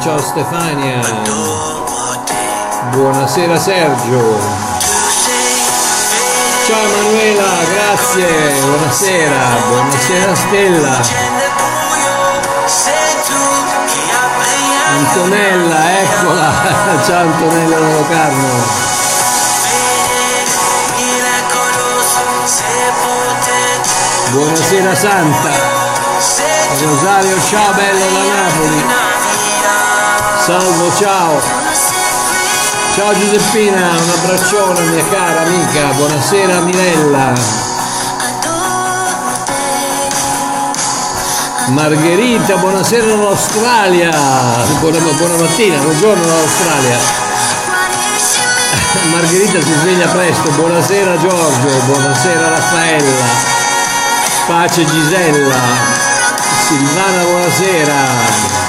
ciao Stefania, buonasera Sergio, ciao Emanuela, grazie, buonasera, buonasera Stella, Antonella, eccola, ciao Antonella da Locarno, buonasera Santa, Rosario, ciao bello da Napoli, salvo, ciao, ciao Giuseppina, un abbraccione mia cara amica, buonasera Mirella. Margherita, buonasera dall'Australia. Buona, buona mattina, buongiorno dall'Australia. Margherita si sveglia presto. Buonasera Giorgio, buonasera Raffaella. Pace Gisella. Silvana, buonasera.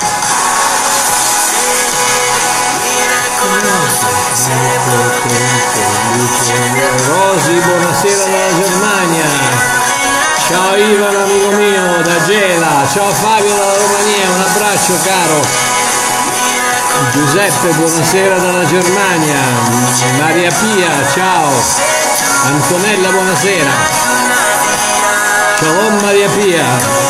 Rosi, buonasera dalla Germania. Ciao Ivan amico mio da Gela, ciao Fabio dalla Romania, un abbraccio caro. Giuseppe, buonasera dalla Germania. Maria Pia, ciao. Antonella, buonasera. Ciao Maria Pia.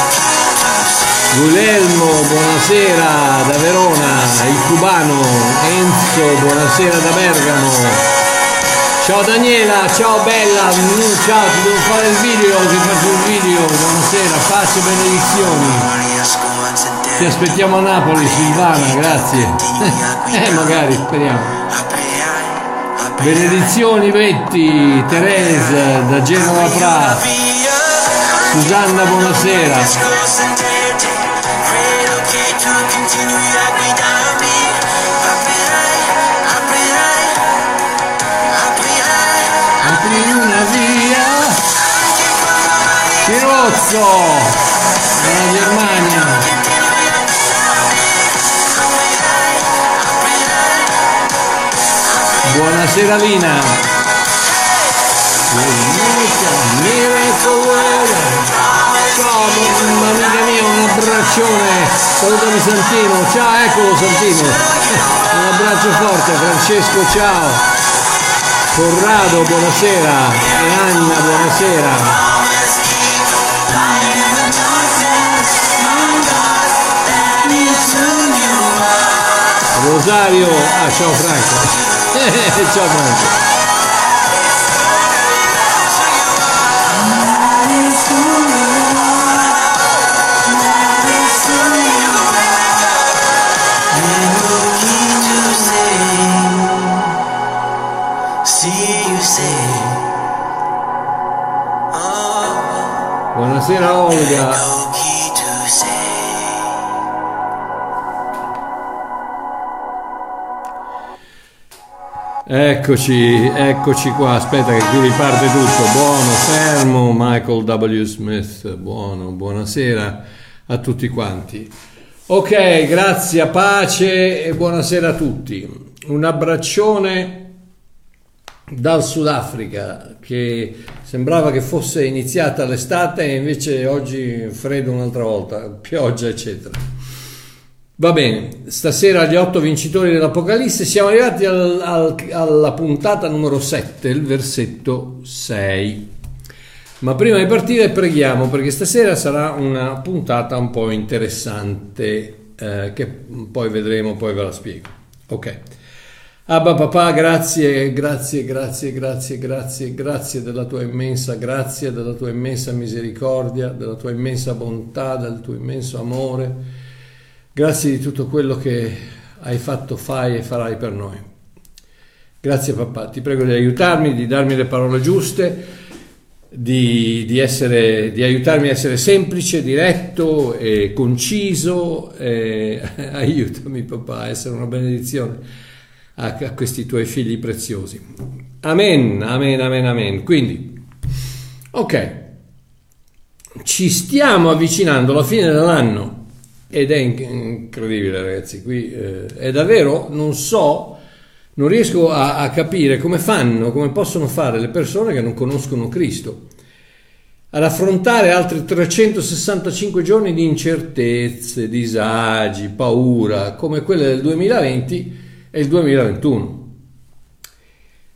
Guglielmo, buonasera da Verona, il cubano. Enzo, buonasera da Bergamo. Ciao Daniela, ciao bella, ciao, ti devo fare il video, ti faccio un video, buonasera, pace e benedizioni. Ti aspettiamo a Napoli, Silvana, grazie. Eh, magari, speriamo. Benedizioni Vetti, Teresa da Genova Pra, Susanna, buonasera. Continui a guidarmi Aprirai, aprirai, aprirai Apri una via. Cirozzo, dalla Germania. Buonasera Lina. Miracle World. Abbraccione. Salutami Santino. Ciao, eccolo Santino. Un abbraccio forte, Francesco, ciao. Corrado, buonasera. E Anna, buonasera. Rosario, ah ciao Franco. ciao Franco. Buonasera Olga. Eccoci, eccoci qua. Aspetta che qui riparte tutto. Buono, fermo. Michael W. Smith. Buono, buonasera a tutti quanti. Ok, grazie, pace e buonasera a tutti. Un abbraccione dal Sudafrica che sembrava che fosse iniziata l'estate e invece oggi freddo un'altra volta, pioggia eccetera. Va bene, stasera gli otto vincitori dell'Apocalisse siamo arrivati al- al- alla puntata numero 7, il versetto 6. Ma prima di partire preghiamo perché stasera sarà una puntata un po' interessante eh, che poi vedremo, poi ve la spiego. Ok. Abba papà, grazie, grazie, grazie, grazie, grazie, grazie della tua immensa grazia, della tua immensa misericordia, della tua immensa bontà, del tuo immenso amore. Grazie di tutto quello che hai fatto, fai e farai per noi. Grazie papà, ti prego di aiutarmi, di darmi le parole giuste, di, di essere- di aiutarmi a essere semplice, diretto e conciso. e aiutami papà a essere una benedizione a, a questi tuoi figli preziosi. Amen, amen, amen, amen. Quindi, ok, ci stiamo avvicinando alla fine dell'anno ed è inc- incredibile ragazzi, qui eh, è davvero, non so Non riesco a, a capire come fanno, come possono fare le persone che non conoscono Cristo ad affrontare altri 365 giorni di incertezze, disagi, paura, come quelle del 2020 e il 2021.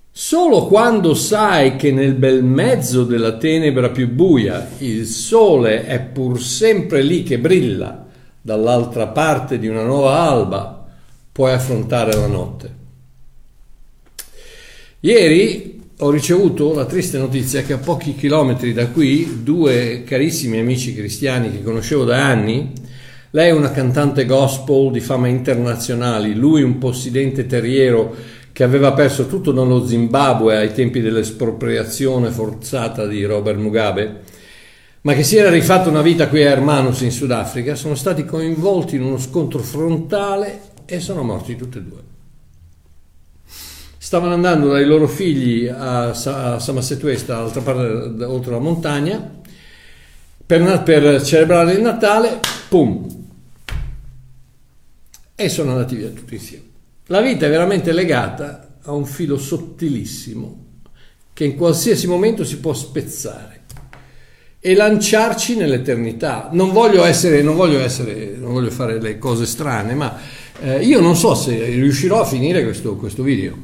Solo quando sai che nel bel mezzo della tenebra più buia il sole è pur sempre lì che brilla dall'altra parte di una nuova alba, puoi affrontare la notte. Ieri ho ricevuto la triste notizia che a pochi chilometri da qui due carissimi amici cristiani che conoscevo da anni, lei è una cantante gospel di fama internazionale, lui un possidente terriero che aveva perso tutto nello Zimbabwe ai tempi dell'espropriazione forzata di Robert Mugabe, ma che si era rifatto una vita qui a Hermanus in Sudafrica, sono stati coinvolti in uno scontro frontale e sono morti tutti e due. Stavano andando dai loro figli a, a Samassetuesta, dall'altra parte, oltre la montagna, per, per celebrare il Natale, pum, e sono andati via tutti insieme. La vita è veramente legata a un filo sottilissimo che in qualsiasi momento si può spezzare e lanciarci nell'eternità. Non voglio essere, non voglio, essere, non voglio fare le cose strane, ma eh, io non so se riuscirò a finire questo, questo video.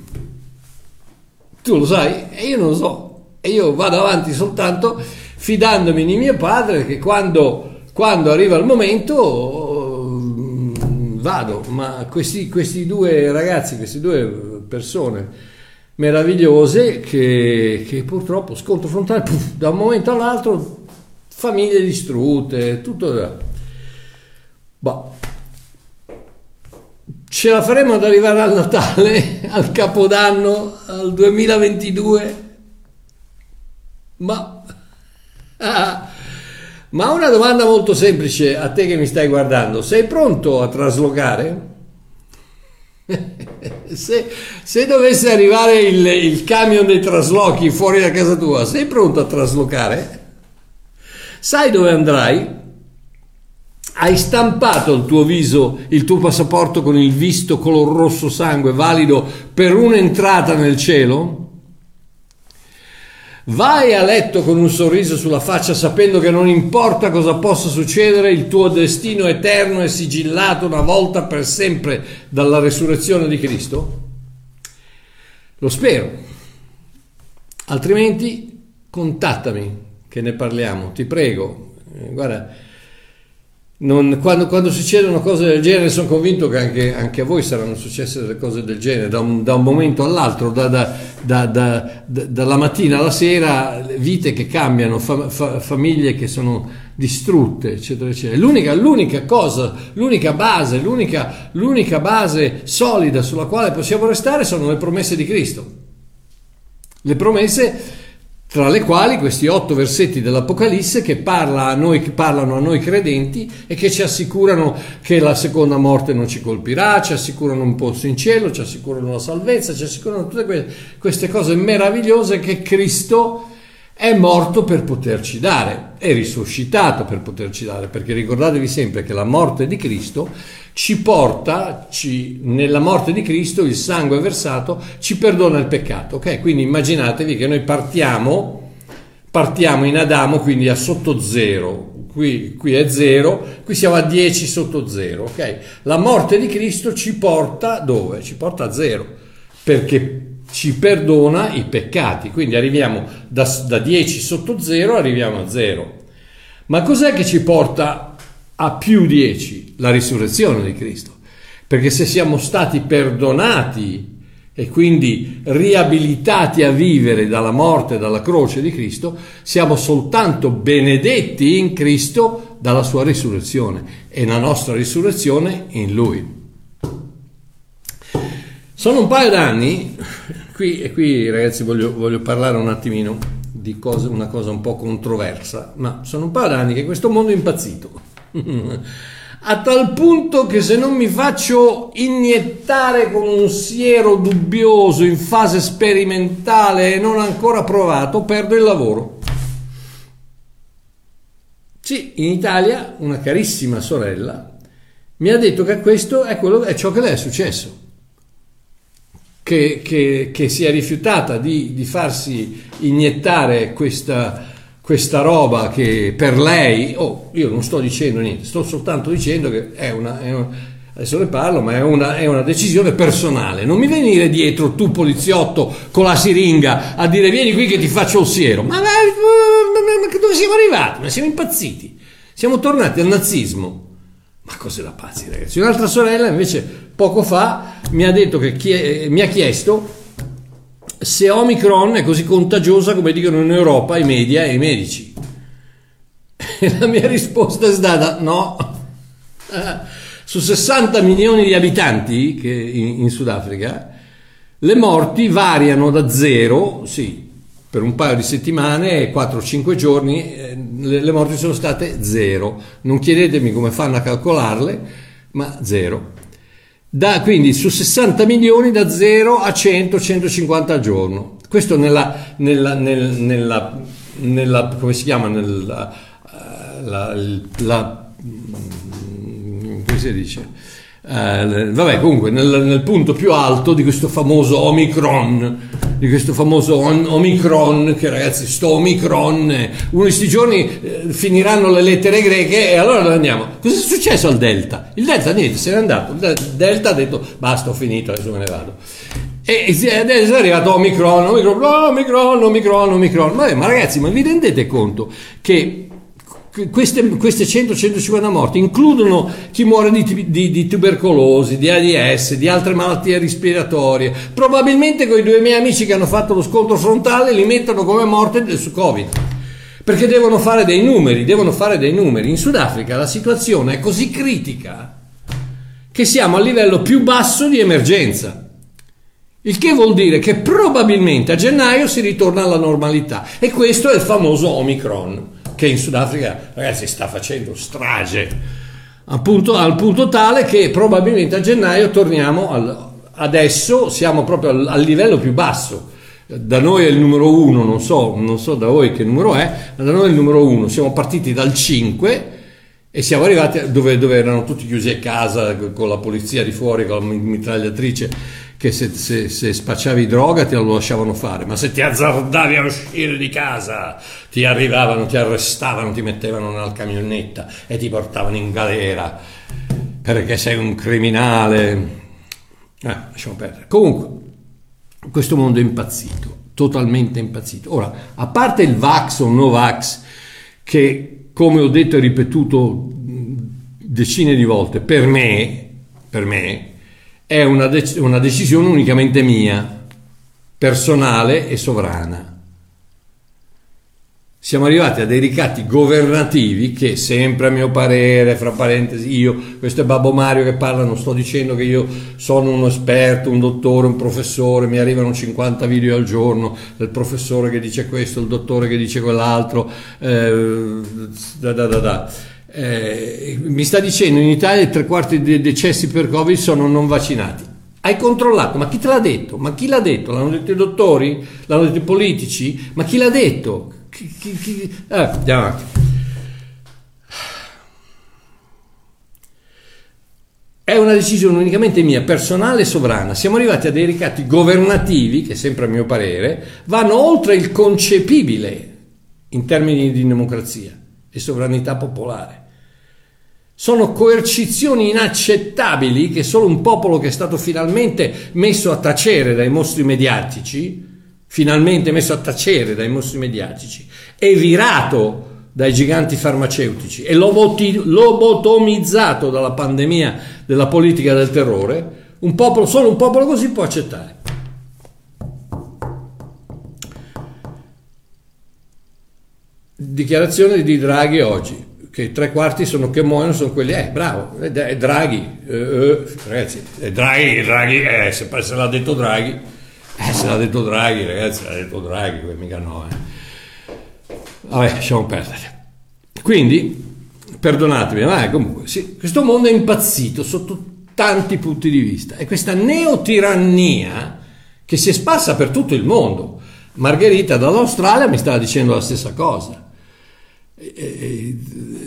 Tu lo sai e io non lo so. E io vado avanti soltanto fidandomi di mio padre che quando, quando arriva il momento vado. Ma questi, questi due ragazzi, queste due persone meravigliose che, che purtroppo scontro frontale puff, da un momento all'altro famiglie distrutte tutto boh ce la faremo ad arrivare al Natale, al Capodanno, al 2022? Ma, ah, ma una domanda molto semplice a te che mi stai guardando, sei pronto a traslocare? se, se, dovesse arrivare il, il camion dei traslochi fuori da casa tua, sei pronto a traslocare? Sai dove andrai? hai stampato il tuo viso, il tuo passaporto con il visto color rosso sangue valido per un'entrata nel cielo? Vai a letto con un sorriso sulla faccia sapendo che non importa cosa possa succedere, il tuo destino eterno è sigillato una volta per sempre dalla resurrezione di Cristo? Lo spero. Altrimenti contattami che ne parliamo, ti prego. Eh, guarda, non, quando, quando, succedono cose del genere sono convinto che anche, anche, a voi saranno successe delle cose del genere da un, da un momento all'altro, da, da, da, dalla mattina alla sera, vite che cambiano, fa, fa, famiglie che sono distrutte, eccetera, eccetera. L'unica, l'unica cosa, l'unica base, l'unica, l'unica base solida sulla quale possiamo restare sono le promesse di Cristo. Le promesse tra le quali questi otto versetti dell'Apocalisse che, parla a noi, che parlano a noi credenti e che ci assicurano che la seconda morte non ci colpirà, ci assicurano un posto in cielo, ci assicurano la salvezza, ci assicurano tutte queste cose meravigliose che Cristo è morto per poterci dare, è risuscitato per poterci dare, perché ricordatevi sempre che la morte di Cristo ci porta, ci, nella morte di Cristo il sangue versato ci perdona il peccato, ok? Quindi immaginatevi che noi partiamo, partiamo in Adamo, quindi a sotto zero, qui, qui è zero, qui siamo a 10 sotto zero, ok? La morte di Cristo ci porta dove? Ci porta a zero, perché ci perdona i peccati, quindi arriviamo da, da 10 sotto zero, arriviamo a zero. Ma cos'è che ci porta a più 10? La risurrezione di Cristo. Perché se siamo stati perdonati e quindi riabilitati a vivere dalla morte e dalla croce di Cristo, siamo soltanto benedetti in Cristo dalla sua risurrezione e la nostra risurrezione in Lui. Sono un paio d'anni, qui, e qui ragazzi voglio, voglio parlare un attimino di cose, una cosa un po' controversa, ma sono un paio d'anni che questo mondo è impazzito. A tal punto che se non mi faccio iniettare con un siero dubbioso in fase sperimentale e non ancora provato, perdo il lavoro. Sì, in Italia una carissima sorella mi ha detto che questo è, quello, è ciò che le è successo che, che, che si è rifiutata di, di farsi iniettare questa, questa roba che per lei, oh, io non sto dicendo niente, sto soltanto dicendo che è una, è una adesso ne parlo, ma è una, è una, decisione personale. Non mi venire dietro tu poliziotto con la siringa a dire vieni qui che ti faccio il siero. Ma, ma, ma, dove siamo arrivati? Ma siamo impazziti. Siamo tornati al nazismo. Ma cos'è la pazzi ragazzi? Un'altra sorella invece poco fa mi ha detto che chie- mi ha chiesto se Omicron è così contagiosa come dicono in Europa i media e i medici. E la mia risposta è stata no. Su 60 milioni di abitanti in, in Sudafrica, le morti variano da zero, sì, per un paio di settimane, 4-5 giorni, eh, le morti sono state zero. Non chiedetemi come fanno a calcolarle, ma zero. Da, quindi su 60 milioni da 0 a 100-150 al giorno. Questo nella, nella, nella, nella, nella come si chiama, nella, la, la, come si dice? Uh, vabbè, comunque nel, nel punto più alto di questo famoso Omicron di questo famoso Omicron, che ragazzi, sto Omicron, uno di questi giorni eh, finiranno le lettere greche e allora noi andiamo. Cosa è successo al Delta? Il Delta niente, se n'è andato. Il Delta ha detto basta, ho finito, adesso me ne vado. E adesso è arrivato Omicron, Omicron, Omicron, Omicron, Omicron. Vabbè, ma ragazzi, ma vi rendete conto che queste, queste 100-150 morti includono chi muore di, di, di, tubercolosi, di AIDS, di altre malattie respiratorie. Probabilmente quei due miei amici che hanno fatto lo scontro frontale li mettono come morte su Covid. Perché devono fare dei numeri, devono fare dei numeri. In Sudafrica la situazione è così critica che siamo al livello più basso di emergenza. Il che vuol dire che probabilmente a gennaio si ritorna alla normalità. E questo è il famoso Omicron che in Sudafrica, ragazzi, sta facendo strage, appunto, al punto tale che probabilmente a gennaio torniamo al, adesso, siamo proprio al, al, livello più basso. Da noi è il numero uno, non so, non so da voi che numero è, ma da noi è il numero uno. Siamo partiti dal 5 e siamo arrivati dove, dove erano tutti chiusi a casa con la polizia di fuori, con la mitragliatrice che se, se, se, spacciavi droga te lo lasciavano fare, ma se ti azzardavi a uscire di casa ti arrivavano, ti arrestavano, ti mettevano nella camionetta e ti portavano in galera perché sei un criminale. Eh, lasciamo perdere. Comunque, questo mondo è impazzito, totalmente impazzito. Ora, a parte il Vax o no Vax, che come ho detto e ripetuto decine di volte, per me, per me è una, dec- una decisione unicamente mia, personale e sovrana. Siamo arrivati a dei ricatti governativi che sempre a mio parere, fra parentesi, io, questo è Babbo Mario che parla, non sto dicendo che io sono un esperto, un dottore, un professore, mi arrivano 50 video al giorno del professore che dice questo, il dottore che dice quell'altro, eh, da da da da. Eh, mi sta dicendo in Italia tre quarti dei decessi per Covid sono non vaccinati. Hai controllato, ma chi te l'ha detto? Ma chi l'ha detto? L'hanno detto i dottori? L'hanno detto i politici? Ma chi l'ha detto? Chi, chi, chi... Eh, andiamo avanti. È una decisione unicamente mia, personale e sovrana. Siamo arrivati a dei ricatti governativi, che sempre a mio parere, vanno oltre il concepibile in termini di democrazia e sovranità popolare. Sono coercizioni inaccettabili che solo un popolo che è stato finalmente messo a tacere dai mostri mediatici, finalmente messo a tacere dai mostri mediatici, e virato dai giganti farmaceutici e lobotomizzato dalla pandemia della politica del terrore, un popolo, solo un popolo così può accettare. Dichiarazione di Draghi oggi, che tre quarti sono che muoiono sono quelli, eh bravo, è, Draghi, eh, eh, ragazzi, è Draghi, Draghi, eh, se, se l'ha detto Draghi, eh, se l'ha detto Draghi, ragazzi, l'ha detto Draghi, mica no, eh. Vabbè, lasciamo perdere. Quindi, perdonatemi, ma comunque, sì, questo mondo è impazzito sotto tanti punti di vista e questa neotirannia che si spassa per tutto il mondo. Margherita dall'Australia mi stava dicendo la stessa cosa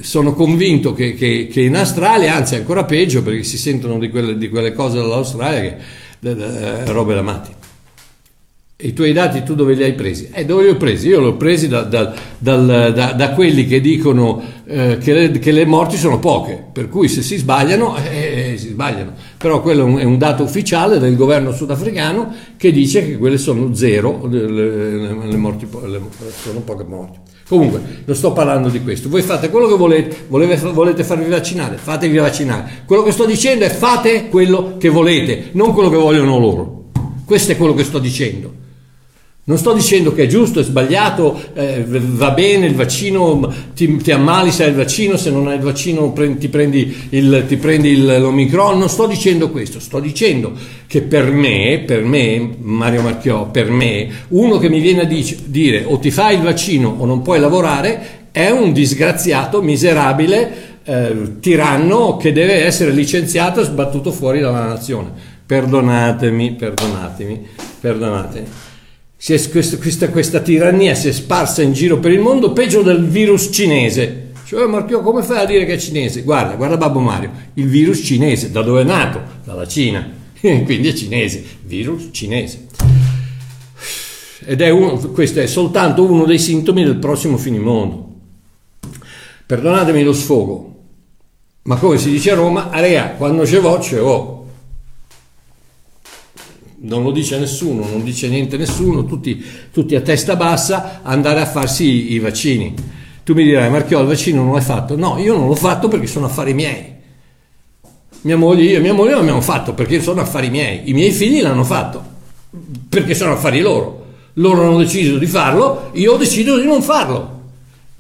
sono convinto che, che, che, in Australia, anzi ancora peggio perché si sentono di quelle, di quelle cose dall'Australia che eh, Robert Amati. E i tuoi dati tu dove li hai presi? Eh, dove li ho presi? Io li ho presi da, da, da, da quelli che dicono eh, che, le, che, le, morti sono poche, per cui se si sbagliano, eh, eh si sbagliano. Però quello è un, è un, dato ufficiale del governo sudafricano che dice che quelle sono zero, le, le morti, sono poche morti. Comunque, non sto parlando di questo. Voi fate quello che volete, volete, volete farvi vaccinare, fatevi vaccinare. Quello che sto dicendo è fate quello che volete, non quello che vogliono loro. Questo è quello che sto dicendo. Non sto dicendo che è giusto, è sbagliato, eh, va bene il vaccino, ti, ti, ammali se hai il vaccino, se non hai il vaccino prendi, ti prendi, il, ti prendi il, l'Omicron, non sto dicendo questo, sto dicendo che per me, per me, Mario Marchiò, per me, uno che mi viene a dic- dire o ti fai il vaccino o non puoi lavorare è un disgraziato, miserabile, eh, tiranno che deve essere licenziato e sbattuto fuori dalla nazione. Perdonatemi, perdonatemi, perdonatemi è, questa, questa, questa, tirannia si è sparsa in giro per il mondo peggio del virus cinese. Cioè, Marchio, come fai a dire che è cinese? Guarda, guarda Babbo Mario, il virus cinese, da dove è nato? Dalla Cina, quindi è cinese, virus cinese. Ed è uno, questo è soltanto uno dei sintomi del prossimo finimondo. Perdonatemi lo sfogo, ma come si dice a Roma, area, quando ce vo, ce vo non lo dice nessuno, non dice niente nessuno, tutti, tutti, a testa bassa andare a farsi i vaccini. Tu mi dirai, Marchiò, il vaccino non l'hai fatto? No, io non l'ho fatto perché sono affari miei. Mia moglie, io e mia moglie l'abbiamo fatto perché sono affari miei. I miei figli l'hanno fatto perché sono affari loro. Loro hanno deciso di farlo, io ho deciso di non farlo.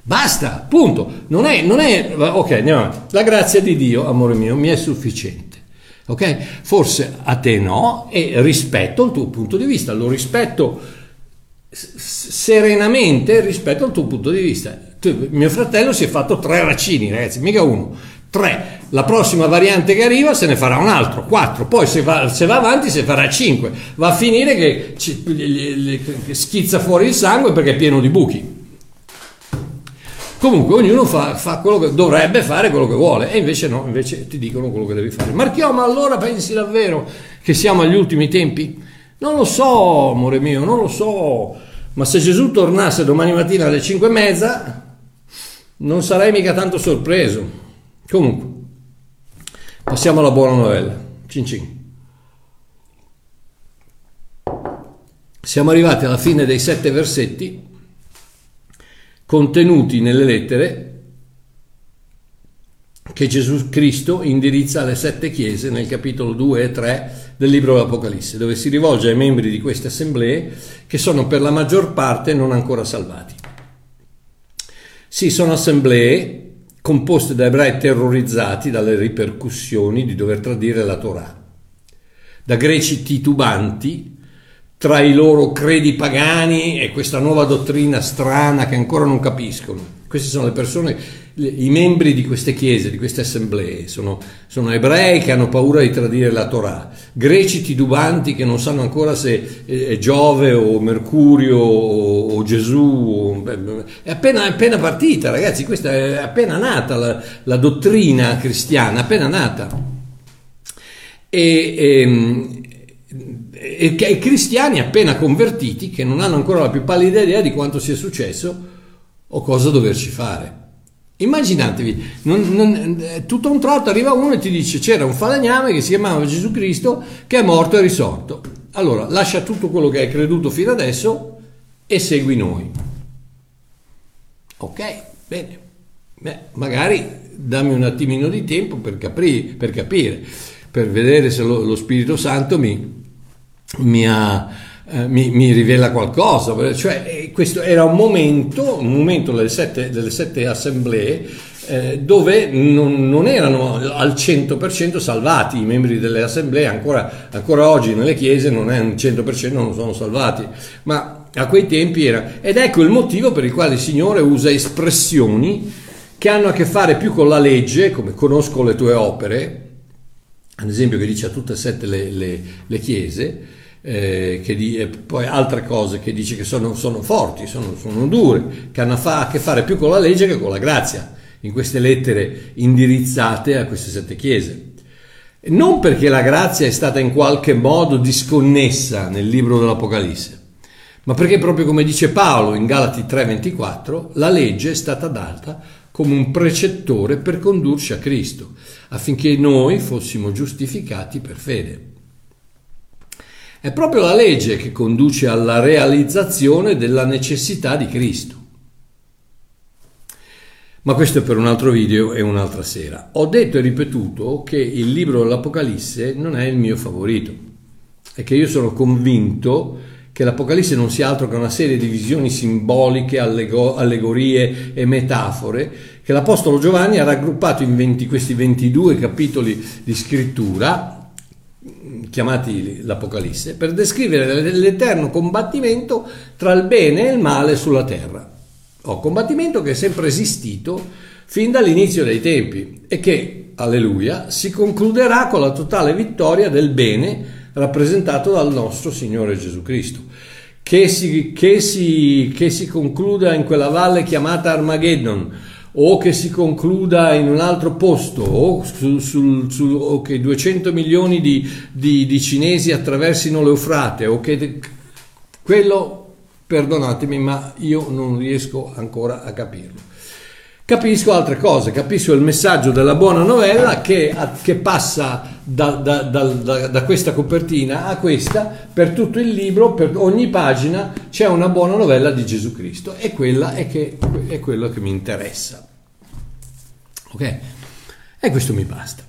Basta, punto. Non è, non è, ok, andiamo avanti. La grazia di Dio, amore mio, mi è sufficiente. Ok? Forse a te no e rispetto il tuo punto di vista, lo rispetto serenamente rispetto al tuo punto di vista. Tu, mio fratello si è fatto tre vaccini, ragazzi, mica uno, tre. La prossima variante che arriva se ne farà un altro, quattro. Poi se va, se va avanti se farà cinque. Va a finire che, che schizza fuori il sangue perché è pieno di buchi. Comunque ognuno fa, fa, che dovrebbe fare quello che vuole e invece no, invece ti dicono quello che devi fare. Marchiò, ma allora pensi davvero che siamo agli ultimi tempi? Non lo so, amore mio, non lo so. Ma se Gesù tornasse domani mattina alle 5 e mezza, non sarei mica tanto sorpreso. Comunque, passiamo alla buona novella. Cin cin. Siamo arrivati alla fine dei sette versetti contenuti nelle lettere che Gesù Cristo indirizza alle sette chiese nel capitolo 2 e 3 del libro dell'Apocalisse, dove si rivolge ai membri di queste assemblee che sono per la maggior parte non ancora salvati. Sì, sono assemblee composte da ebrei terrorizzati dalle ripercussioni di dover tradire la Torah, da greci titubanti tra i loro credi pagani e questa nuova dottrina strana che ancora non capiscono. Queste sono le persone, i membri di queste chiese, di queste assemblee, sono, sono ebrei che hanno paura di tradire la Torah, greci titubanti che non sanno ancora se è Giove o Mercurio o, o Gesù, è appena, appena, partita ragazzi, questa è appena nata la, la dottrina cristiana, appena nata. E, e, ehm, e, e cristiani appena convertiti che non hanno ancora la più pallida idea di quanto sia successo o cosa doverci fare. Immaginatevi, non, non, tutto a un tratto arriva uno e ti dice c'era un falegname che si chiamava Gesù Cristo che è morto e risorto. Allora lascia tutto quello che hai creduto fino adesso e segui noi. Ok, bene. Beh, magari dammi un attimino di tempo per, capri, per capire, per vedere se lo, lo Spirito Santo mi, mi, ha, eh, mi, mi, rivela qualcosa. Cioè, eh, questo era un momento, un momento delle sette, delle sette assemblee eh, dove non, non, erano al 100% salvati i membri delle assemblee, ancora, ancora oggi nelle chiese non è un 100% non sono salvati, ma a quei tempi era. Ed ecco il motivo per il quale il Signore usa espressioni che hanno a che fare più con la legge, come conosco le tue opere, ad esempio che dice a tutte e sette le, le, le chiese, eh, di, e poi altre cose che dice che sono, sono forti, sono, sono, dure, che hanno a, che fare più con la legge che con la grazia, in queste lettere indirizzate a queste sette chiese. Non perché la grazia è stata in qualche modo disconnessa nel libro dell'Apocalisse, ma perché proprio come dice Paolo in Galati 3:24, la legge è stata data come un precettore per condurci a Cristo, affinché noi fossimo giustificati per fede. È proprio la legge che conduce alla realizzazione della necessità di Cristo. Ma questo è per un altro video e un'altra sera. Ho detto e ripetuto che il libro dell'Apocalisse non è il mio favorito e che io sono convinto che l'Apocalisse non sia altro che una serie di visioni simboliche, allego- allegorie e metafore che l'Apostolo Giovanni ha raggruppato in 20, questi 22 capitoli di scrittura, chiamati l'Apocalisse, per descrivere l'eterno combattimento tra il bene e il male sulla terra. Oh, combattimento che è sempre esistito fin dall'inizio dei tempi e che, alleluia, si concluderà con la totale vittoria del bene rappresentato dal nostro Signore Gesù Cristo. Che si, che si, che si concluda in quella valle chiamata Armageddon, o che si concluda in un altro posto, o, su, su, su, o che 200 milioni di, di, di cinesi attraversino l'Eufrate, o che quello perdonatemi, ma io non riesco ancora a capirlo. Capisco altre cose, capisco il messaggio della buona novella che, che passa da, da, da, da, questa copertina a questa, per tutto il libro, per ogni pagina c'è una buona novella di Gesù Cristo e quella è, che, è quello che mi interessa. Ok? E questo mi basta.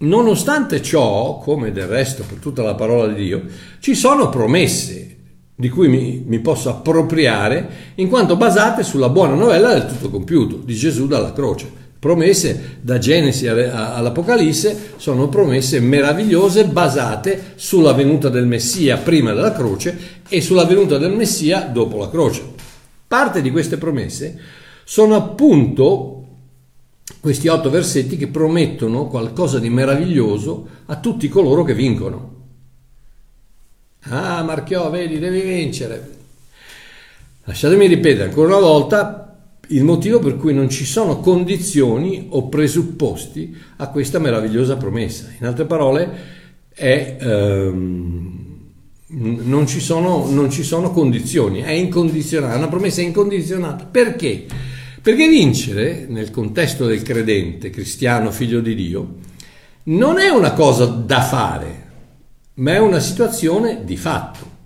Nonostante ciò, come del resto per tutta la parola di Dio, ci sono promesse di cui mi, mi, posso appropriare in quanto basate sulla buona novella del tutto compiuto di Gesù dalla croce. Promesse da Genesi all'Apocalisse sono promesse meravigliose basate sulla venuta del Messia prima della croce e sulla venuta del Messia dopo la croce. Parte di queste promesse sono appunto questi otto versetti che promettono qualcosa di meraviglioso a tutti coloro che vincono. Ah, Marchiò, vedi, devi vincere. Lasciatemi ripetere ancora una volta il motivo per cui non ci sono condizioni o presupposti a questa meravigliosa promessa. In altre parole, è, ehm, non, ci sono, non ci sono condizioni, è incondizionata, una promessa incondizionata. Perché? Perché vincere, nel contesto del credente, cristiano, figlio di Dio, non è una cosa da fare, ma è una situazione di fatto.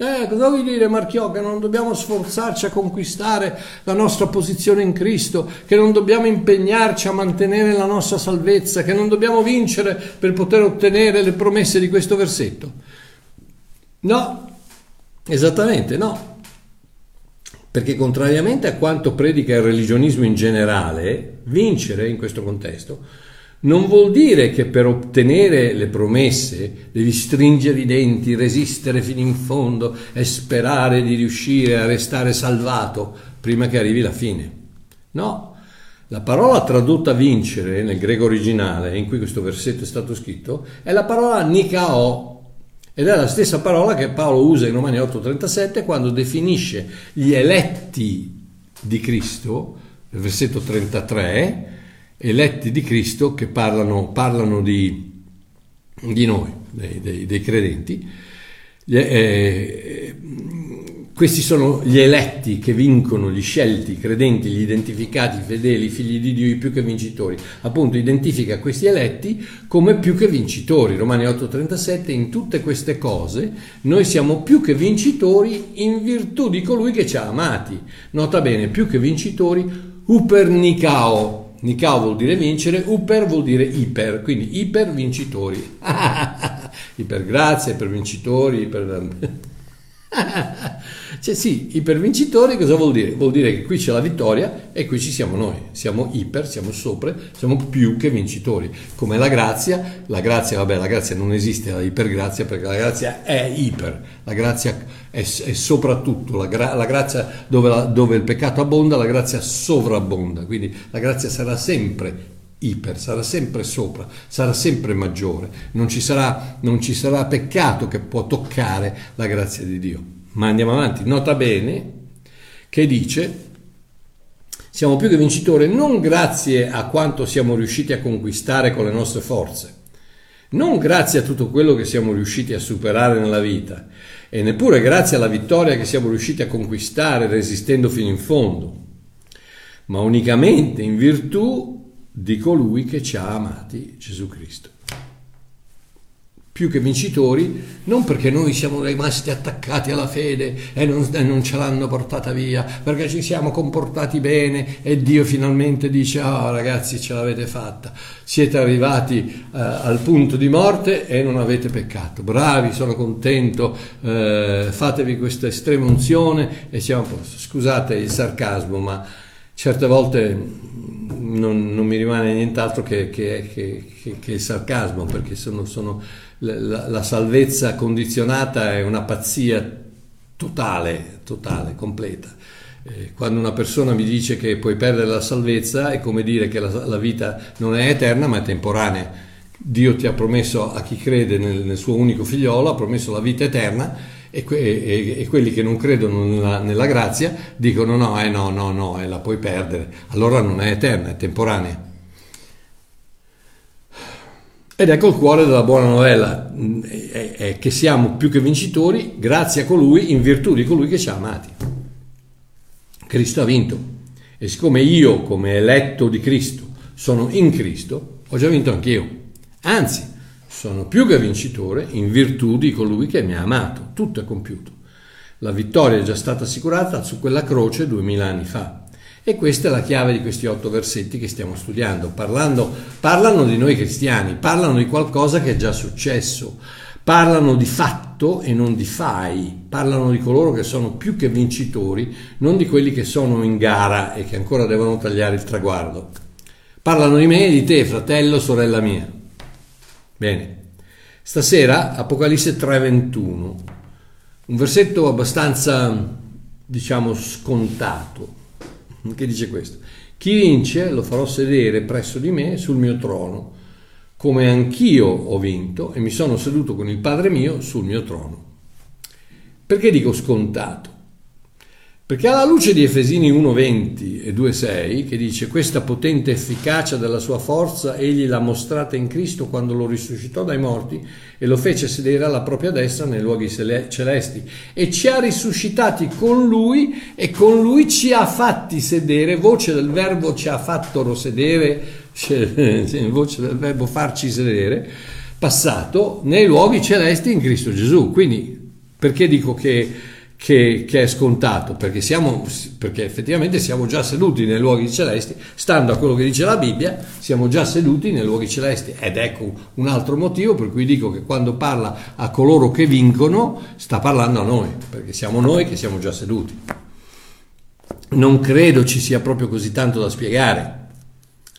Eh, cosa vuoi dire Marchiò? Che non dobbiamo sforzarci a conquistare la nostra posizione in Cristo, che non dobbiamo impegnarci a mantenere la nostra salvezza, che non dobbiamo vincere per poter ottenere le promesse di questo versetto? No, esattamente no. Perché contrariamente a quanto predica il religionismo in generale, vincere in questo contesto non vuol dire che per ottenere le promesse devi stringere i denti, resistere fino in fondo e sperare di riuscire a restare salvato prima che arrivi la fine. No, la parola tradotta vincere nel greco originale, in cui questo versetto è stato scritto, è la parola nikao, ed è la stessa parola che Paolo usa in Romani 8:37 quando definisce gli eletti di Cristo, nel versetto 33, eletti di Cristo che parlano, parlano di, di, noi, dei, dei, dei credenti. Eh, questi sono gli eletti che vincono, gli scelti, i credenti, gli identificati, i fedeli, i figli di Dio, i più che vincitori. Appunto identifica questi eletti come più che vincitori. Romani 8:37, in tutte queste cose noi siamo più che vincitori in virtù di colui che ci ha amati. Nota bene, più che vincitori, upernicao, Nikao vuol dire vincere, Uper vuol dire iper, quindi iper vincitori. iper grazie, iper vincitori, iper... cioè sì, ipervincitori cosa vuol dire? Vuol dire che qui c'è la vittoria e qui ci siamo noi, siamo iper, siamo sopra, siamo più che vincitori. Come la grazia, la grazia, vabbè, la grazia non esiste la ipergrazia perché la grazia è iper, la grazia è, è soprattutto, la, gra, la grazia dove, la, dove il peccato abbonda, la grazia sovrabbonda, quindi la grazia sarà sempre iper, sarà sempre sopra, sarà sempre maggiore, non ci sarà, non ci sarà peccato che può toccare la grazia di Dio. Ma andiamo avanti, nota bene che dice siamo più che vincitori non grazie a quanto siamo riusciti a conquistare con le nostre forze, non grazie a tutto quello che siamo riusciti a superare nella vita e neppure grazie alla vittoria che siamo riusciti a conquistare resistendo fino in fondo, ma unicamente in virtù di colui che ci ha amati, Gesù Cristo più che vincitori, non perché noi siamo rimasti attaccati alla fede e non, e non, ce l'hanno portata via, perché ci siamo comportati bene e Dio finalmente dice, ah oh, ragazzi ce l'avete fatta, siete arrivati eh, al punto di morte e non avete peccato, bravi, sono contento, eh, fatevi questa estrema unzione e siamo a posto. Scusate il sarcasmo, ma certe volte non, non mi rimane nient'altro che, che, che, che, il sarcasmo, perché sono, sono la, la, salvezza condizionata è una pazzia totale, totale, completa. Eh, quando una persona mi dice che puoi perdere la salvezza è come dire che la, la vita non è eterna ma è temporanea. Dio ti ha promesso a chi crede nel, nel suo unico figliolo, ha promesso la vita eterna e, que- e, e, quelli che non credono nella, nella, grazia dicono no, eh no, no, no, eh, la puoi perdere. Allora non è eterna, è temporanea. Ed ecco il cuore della buona novella, è, che siamo più che vincitori grazie a colui, in virtù di colui che ci ha amati. Cristo ha vinto. E siccome io, come eletto di Cristo, sono in Cristo, ho già vinto anch'io. Anzi, sono più che vincitore in virtù di colui che mi ha amato. Tutto è compiuto. La vittoria è già stata assicurata su quella croce duemila anni fa. E questa è la chiave di questi otto versetti che stiamo studiando. Parlando, parlano di noi cristiani, parlano di qualcosa che è già successo, parlano di fatto e non di fai, parlano di coloro che sono più che vincitori, non di quelli che sono in gara e che ancora devono tagliare il traguardo. Parlano di me e di te, fratello, sorella mia. Bene, stasera Apocalisse 3:21, un versetto abbastanza, diciamo, scontato che dice questo. Chi vince lo farò sedere presso di me sul mio trono, come anch'io ho vinto e mi sono seduto con il Padre mio sul mio trono. Perché dico scontato? Perché alla luce di Efesini 1.20 e 2.6, che dice questa potente efficacia della sua forza egli l'ha mostrata in Cristo quando lo risuscitò dai morti e lo fece sedere alla propria destra nei luoghi celesti e ci ha risuscitati con lui e con lui ci ha fatti sedere, voce del verbo ci ha fatto sedere, voce del verbo farci sedere, passato nei luoghi celesti in Cristo Gesù. Quindi perché dico che che, che, è scontato, perché, siamo, perché effettivamente siamo già seduti nei luoghi celesti, stando a quello che dice la Bibbia, siamo già seduti nei luoghi celesti. Ed ecco un altro motivo per cui dico che quando parla a coloro che vincono, sta parlando a noi, perché siamo noi che siamo già seduti. Non credo ci sia proprio così tanto da spiegare.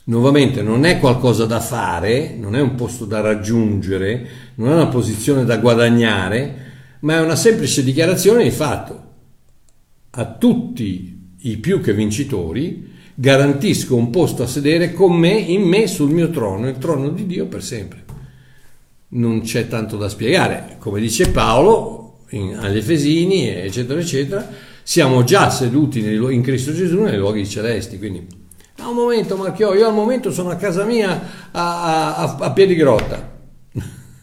Nuovamente non è qualcosa da fare, non è un posto da raggiungere, non è una posizione da guadagnare, ma è una semplice dichiarazione di fatto. A tutti i più che vincitori garantisco un posto a sedere con me, in me, sul mio trono, il trono di Dio per sempre. Non c'è tanto da spiegare, come dice Paolo in, agli Efesini, eccetera, eccetera, siamo già seduti nei, in Cristo Gesù nei luoghi celesti, quindi a un momento Marchio, io al momento sono a casa mia a, a, a piedi grotta.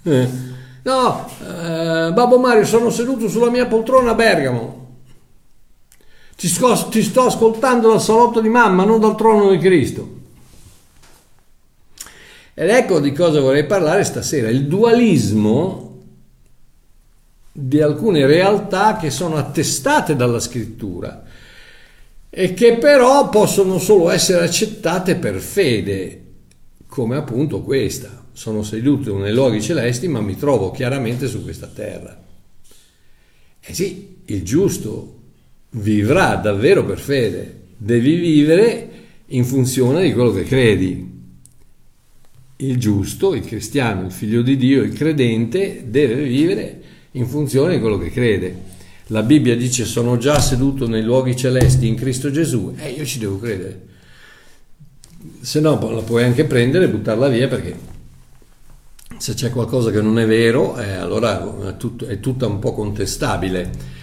No, eh, Babbo Mario, sono seduto sulla mia poltrona a Bergamo. Ti, sco- ti sto ascoltando dal salotto di mamma, non dal trono di Cristo. Ed ecco di cosa vorrei parlare stasera, il dualismo di alcune realtà che sono attestate dalla scrittura e che però possono solo essere accettate per fede, come appunto questa sono seduto nei luoghi celesti, ma mi trovo chiaramente su questa terra. Eh sì, il giusto vivrà davvero per fede, devi vivere in funzione di quello che credi. Il giusto, il cristiano, il figlio di Dio, il credente deve vivere in funzione di quello che crede. La Bibbia dice sono già seduto nei luoghi celesti in Cristo Gesù e eh, io ci devo credere. Se no la puoi anche prendere e buttarla via perché se c'è qualcosa che non è vero, eh, allora è, tutto, è tutta un po' contestabile.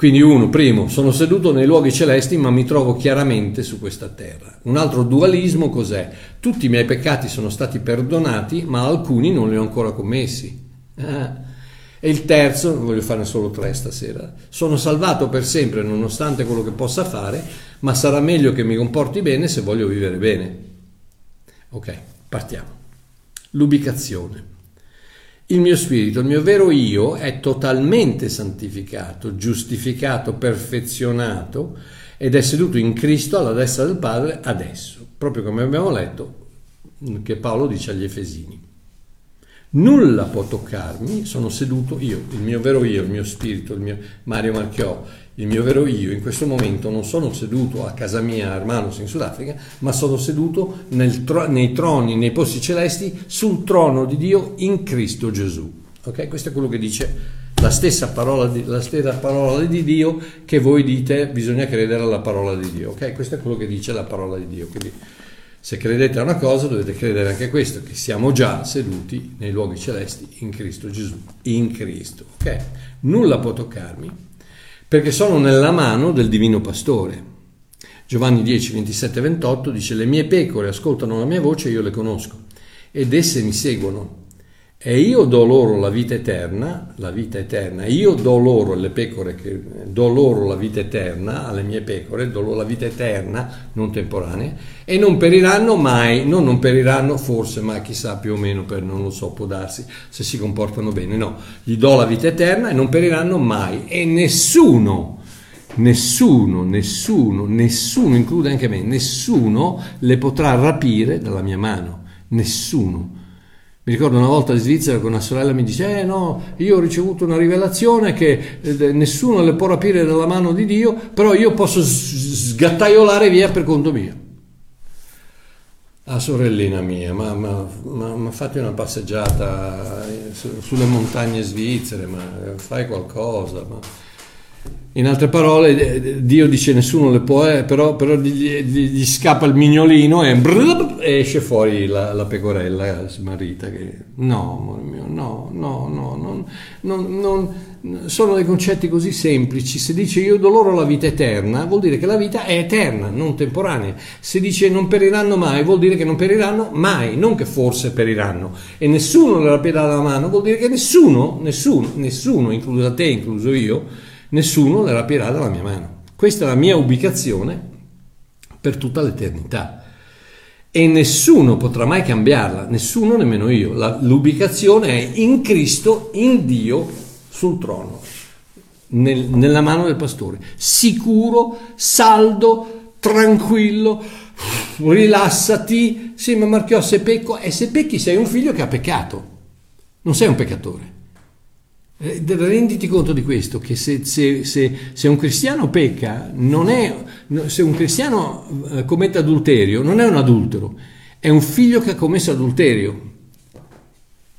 Quindi uno, primo, sono seduto nei luoghi celesti ma mi trovo chiaramente su questa terra. Un altro dualismo cos'è? Tutti i miei peccati sono stati perdonati ma alcuni non li ho ancora commessi. Ah. E il terzo, voglio farne solo tre stasera, sono salvato per sempre nonostante quello che possa fare, ma sarà meglio che mi comporti bene se voglio vivere bene. Ok, partiamo. L'ubicazione. Il mio spirito, il mio vero io è totalmente santificato, giustificato, perfezionato ed è seduto in Cristo alla destra del Padre adesso, proprio come abbiamo letto che Paolo dice agli Efesini. Nulla può toccarmi, sono seduto io, il mio vero io, il mio spirito, il mio Mario Marchiò, il mio vero io. In questo momento non sono seduto a casa mia a Hermanos in Sudafrica, ma sono seduto tro- nei troni, nei posti celesti, sul trono di Dio in Cristo Gesù. Ok? Questo è quello che dice la stessa parola di, la stessa parola di Dio che voi dite bisogna credere alla parola di Dio. Ok? Questo è quello che dice la parola di Dio. Quindi, se credete a una cosa dovete credere anche a questo, che siamo già seduti nei luoghi celesti in Cristo Gesù, in Cristo. Ok? Nulla può toccarmi perché sono nella mano del divino pastore. Giovanni 10, 27, 28 dice le mie pecore ascoltano la mia voce io le conosco ed esse mi seguono e io do loro la vita eterna, la vita eterna, io do loro le pecore, che, do loro la vita eterna alle mie pecore, do loro la vita eterna, non temporanea, e non periranno mai, no, non periranno forse, ma chissà più o meno, per non lo so, può darsi, se si comportano bene, no, gli do la vita eterna e non periranno mai, e nessuno, nessuno, nessuno, nessuno, include anche me, nessuno le potrà rapire dalla mia mano, nessuno mi ricordo una volta in Svizzera che una sorella mi dice, eh no, io ho ricevuto una rivelazione che eh, nessuno le può rapire dalla mano di Dio, però io posso sgattaiolare via per conto mio. Ah, sorellina mia, ma, ma, ma, ma fate una passeggiata eh, sulle montagne svizzere, ma fai qualcosa. Ma... In altre parole, Dio dice nessuno le può, eh, però, però gli, gli, scappa il mignolino e, brrr, esce fuori la, la, pecorella smarrita. Che, no, amore mio, no, no, no, non, non, non, sono dei concetti così semplici. Se dice io do loro la vita eterna, vuol dire che la vita è eterna, non temporanea. Se dice non periranno mai, vuol dire che non periranno mai, non che forse periranno. E nessuno le rapirà la mano, vuol dire che nessuno, nessuno, nessuno, incluso te, incluso io, nessuno le rapirà dalla mia mano. Questa è la mia ubicazione per tutta l'eternità. E nessuno potrà mai cambiarla, nessuno nemmeno io. La, l'ubicazione è in Cristo, in Dio, sul trono, nel, nella mano del pastore. Sicuro, saldo, tranquillo, rilassati. Sì, ma Marchiò, se pecco, e se pecchi sei un figlio che ha peccato, non sei un peccatore. Eh, renditi conto di questo, che se, se, se, se, un cristiano pecca, non è, se un cristiano eh, commette adulterio, non è un adultero, è un figlio che ha commesso adulterio.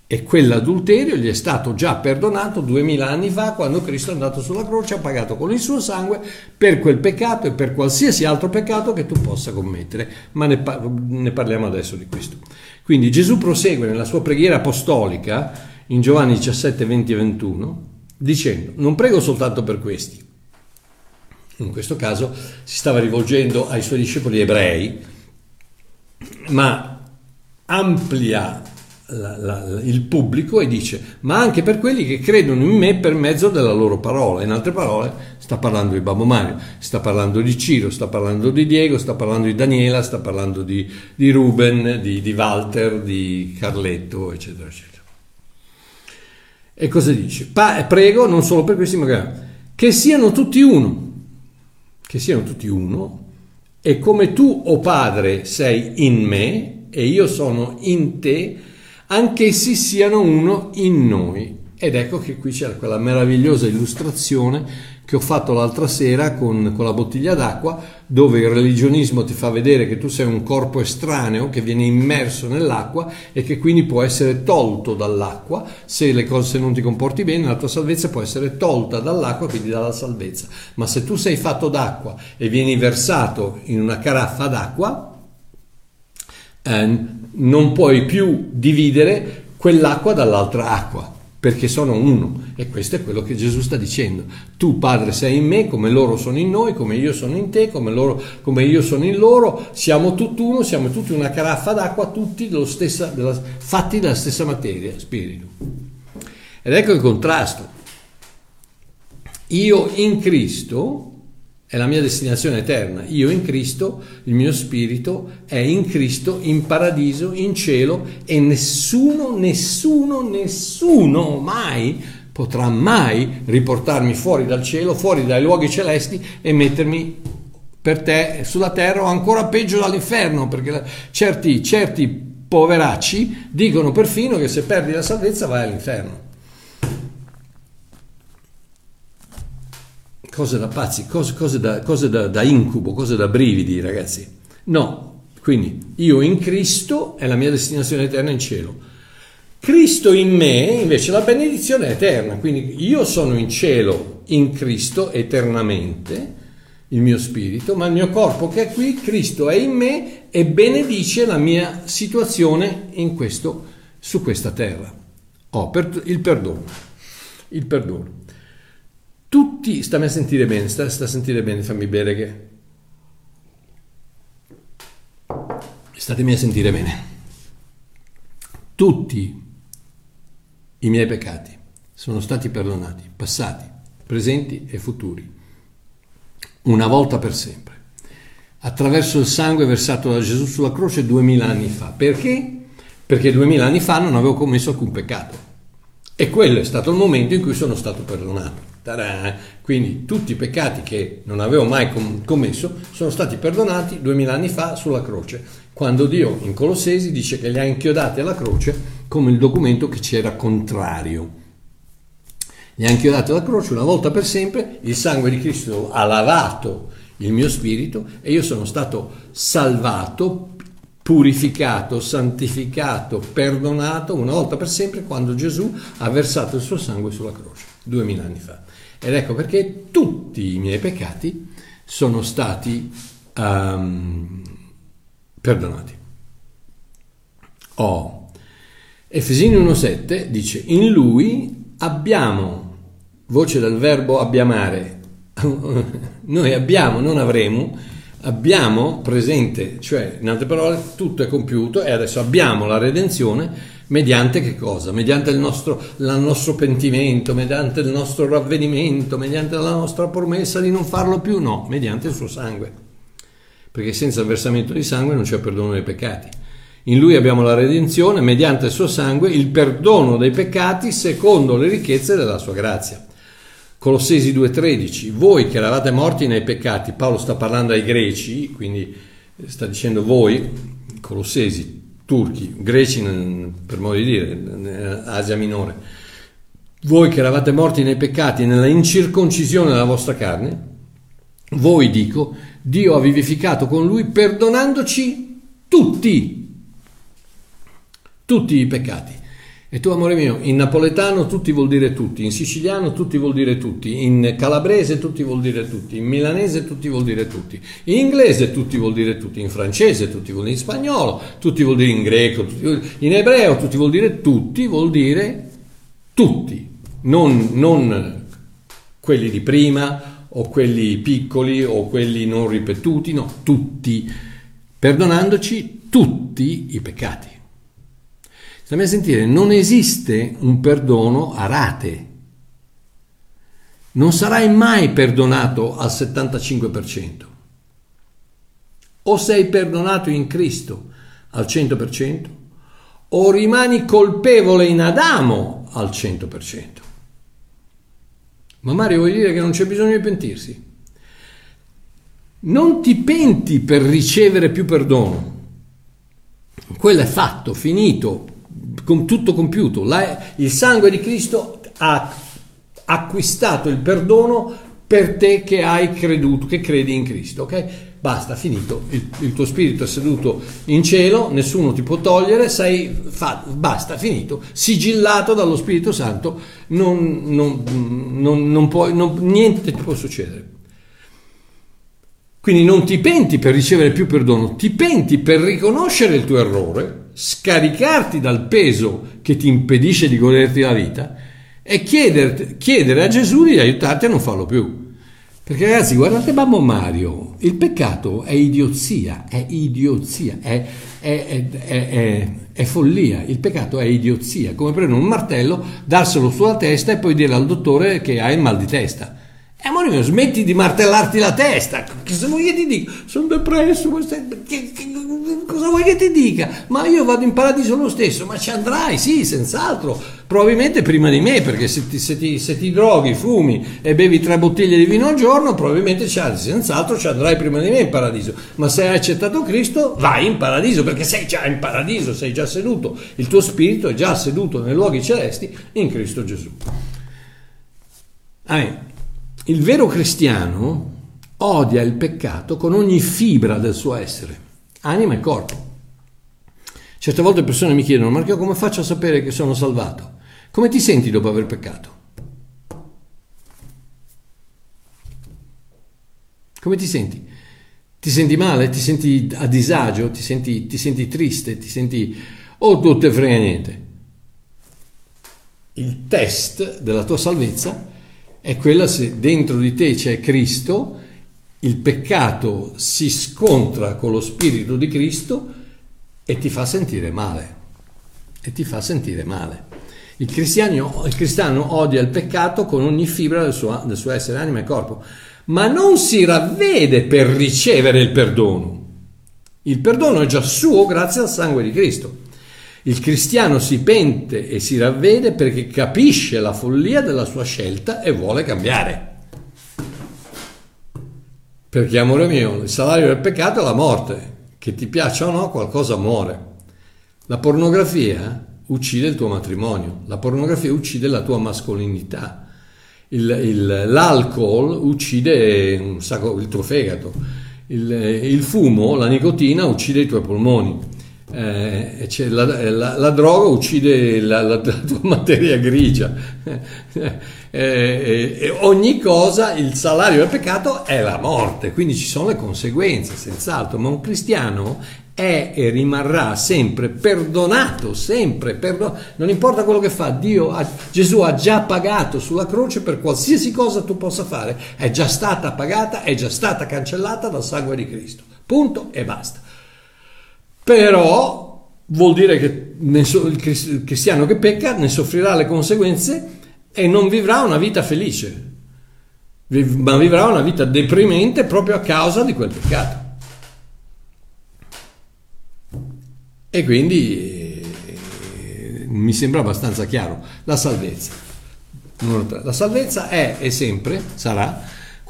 E quell'adulterio gli è stato già perdonato duemila anni fa, quando Cristo è andato sulla croce, ha pagato con il suo sangue per quel peccato e per qualsiasi altro peccato che tu possa commettere. Ma ne, ne parliamo adesso di questo. Quindi Gesù prosegue nella sua preghiera apostolica in Giovanni 17, 20 e 21, dicendo, non prego soltanto per questi. In questo caso si stava rivolgendo ai suoi discepoli ebrei, ma amplia la, la, il pubblico e dice, ma anche per quelli che credono in me per mezzo della loro parola. In altre parole, sta parlando di Babbo Mario, sta parlando di Ciro, sta parlando di Diego, sta parlando di Daniela, sta parlando di, di Ruben, di, di Walter, di Carletto, eccetera, eccetera. E cosa dice? Pa- prego non solo per questi, ma che siano tutti uno, che siano tutti uno, e come tu, o oh Padre, sei in me e io sono in te, anch'essi siano uno in noi. Ed ecco che qui c'è quella meravigliosa illustrazione che ho fatto l'altra sera con, con, la bottiglia d'acqua, dove il religionismo ti fa vedere che tu sei un corpo estraneo che viene immerso nell'acqua e che quindi può essere tolto dall'acqua. Se le cose non ti comporti bene, la tua salvezza può essere tolta dall'acqua, quindi dalla salvezza. Ma se tu sei fatto d'acqua e vieni versato in una caraffa d'acqua, eh, non puoi più dividere quell'acqua dall'altra acqua perché sono uno. E questo è quello che Gesù sta dicendo. Tu, Padre, sei in me, come loro sono in noi, come io sono in te, come, loro, come io sono in loro. Siamo tutt'uno, siamo tutti una caraffa d'acqua, tutti stessa, della, fatti della stessa materia, spirito. Ed ecco il contrasto. Io in Cristo è la mia destinazione eterna. Io in Cristo, il mio spirito è in Cristo, in paradiso, in cielo e nessuno, nessuno, nessuno mai potrà mai riportarmi fuori dal cielo, fuori dai luoghi celesti e mettermi per te sulla terra o ancora peggio dall'inferno, perché certi, certi poveracci dicono perfino che se perdi la salvezza vai all'inferno. Cose da pazzi, cose, cose, da, cose da, da incubo, cose da brividi, ragazzi. No, quindi io in Cristo è la mia destinazione eterna in cielo. Cristo in me invece la benedizione è eterna, quindi io sono in cielo in Cristo eternamente, il mio spirito, ma il mio corpo che è qui, Cristo è in me e benedice la mia situazione in questo, su questa terra. Oh, per, il perdono, il perdono. Tutti, stammi a sentire bene, sta, sta a sentire bene, fammi bere che... Statemi a sentire bene. Tutti i miei peccati sono stati perdonati, passati, presenti e futuri, una volta per sempre, attraverso il sangue versato da Gesù sulla croce duemila anni fa. Perché? Perché duemila anni fa non avevo commesso alcun peccato. E quello è stato il momento in cui sono stato perdonato. Ta-da! Quindi tutti i peccati che non avevo mai commesso sono stati perdonati duemila anni fa sulla croce, quando Dio in Colossesi dice che li ha inchiodati alla croce come il documento che c'era contrario. Li ha inchiodati alla croce una volta per sempre, il sangue di Cristo ha lavato il mio spirito e io sono stato salvato, purificato, santificato, perdonato una volta per sempre quando Gesù ha versato il suo sangue sulla croce, duemila anni fa. Ed ecco perché tutti i miei peccati sono stati um, perdonati. Oh. Efesini 1.7 dice, in lui abbiamo, voce del verbo abbiamare, noi abbiamo, non avremo, abbiamo presente, cioè in altre parole tutto è compiuto e adesso abbiamo la redenzione Mediante che cosa? Mediante il nostro, il nostro, pentimento, mediante il nostro ravvedimento, mediante la nostra promessa di non farlo più? No, mediante il suo sangue. Perché senza il versamento di sangue non c'è perdono dei peccati. In lui abbiamo la redenzione, mediante il suo sangue, il perdono dei peccati secondo le ricchezze della sua grazia. Colossesi 2,13, voi che eravate morti nei peccati, Paolo sta parlando ai greci, quindi sta dicendo voi, Colossesi turchi, greci per modo di dire, Asia minore, voi che eravate morti nei peccati nella incirconcisione della vostra carne, voi dico, Dio ha vivificato con lui perdonandoci tutti, tutti i peccati. E tu, amore mio, in napoletano tutti vuol dire tutti, in siciliano tutti vuol dire tutti, in calabrese tutti vuol dire tutti, in milanese tutti vuol dire tutti, in inglese tutti vuol dire tutti, in francese tutti vuol dire in spagnolo, tutti vuol dire in greco, in ebreo tutti vuol dire tutti, vuol dire tutti, non, non quelli di prima o quelli piccoli o quelli non ripetuti, no, tutti, perdonandoci tutti i peccati. Stammi a sentire, non esiste un perdono a rate. Non sarai mai perdonato al 75%. O sei perdonato in Cristo al 100%, o rimani colpevole in Adamo al 100%. Ma Mario vuol dire che non c'è bisogno di pentirsi. Non ti penti per ricevere più perdono. Quello è fatto, finito, con tutto compiuto. La, il sangue di Cristo ha acquistato il perdono per te che hai creduto, che credi in Cristo, ok? Basta, finito. Il, il tuo spirito è seduto in cielo, nessuno ti può togliere, sei fatto, basta, finito. Sigillato dallo Spirito Santo, non, non, non, non puoi, niente ti può succedere. Quindi non ti penti per ricevere più perdono, ti penti per riconoscere il tuo errore scaricarti dal peso che ti impedisce di goderti la vita e chiedere, chiedere a Gesù di aiutarti a non farlo più. Perché ragazzi, guardate Babbo Mario, il peccato è idiozia, è idiozia, è, è, è, è, follia, il peccato è idiozia, come prendere un martello, darselo sulla testa e poi dire al dottore che hai il mal di testa. E amore mio, smetti di martellarti la testa. Cosa vuoi che ti dica? Sono depresso. Cosa vuoi che ti dica? Ma io vado in paradiso lo stesso. Ma ci andrai, sì, senz'altro. Probabilmente prima di me, perché se ti, se ti, se ti droghi, fumi e bevi tre bottiglie di vino al giorno, probabilmente ci andrai, senz'altro ci andrai prima di me in paradiso. Ma se hai accettato Cristo, vai in paradiso, perché sei già in paradiso, sei già seduto. Il tuo spirito è già seduto nei luoghi celesti in Cristo Gesù. Amen il vero cristiano odia il peccato con ogni fibra del suo essere, anima e corpo. Certe volte persone mi chiedono, Marchio, come faccio a sapere che sono salvato? Come ti senti dopo aver peccato? Come ti senti? Ti senti male? Ti senti a disagio? Ti senti, ti senti triste? Ti senti... o oh, tu te frega niente? Il test della tua salvezza è quella se dentro di te c'è Cristo, il peccato si scontra con lo Spirito di Cristo e ti fa sentire male. E ti fa sentire male. Il cristiano, il cristiano odia il peccato con ogni fibra del suo, del suo essere, anima e corpo, ma non si ravvede per ricevere il perdono. Il perdono è già suo grazie al sangue di Cristo. Il cristiano si pente e si ravvede perché capisce la follia della sua scelta e vuole cambiare. Perché, amore mio, il salario del peccato è la morte. Che ti piaccia o no, qualcosa muore. La pornografia uccide il tuo matrimonio, la pornografia uccide la tua mascolinità, il, il, l'alcol uccide sacco, il tuo fegato, il, il fumo, la nicotina uccide i tuoi polmoni eh, la, la, la, droga uccide la, la, tua materia grigia. eh, eh, ogni cosa, il salario del peccato è la morte, quindi ci sono le conseguenze, senz'altro, ma un cristiano è e rimarrà sempre perdonato, sempre perdonato. Non importa quello che fa, Dio ha, Gesù ha già pagato sulla croce per qualsiasi cosa tu possa fare, è già stata pagata, è già stata cancellata dal sangue di Cristo. Punto e basta però vuol dire che il cristiano che pecca ne soffrirà le conseguenze e non vivrà una vita felice, ma vivrà una vita deprimente proprio a causa di quel peccato. E quindi eh, mi sembra abbastanza chiaro la salvezza. La salvezza è e sempre sarà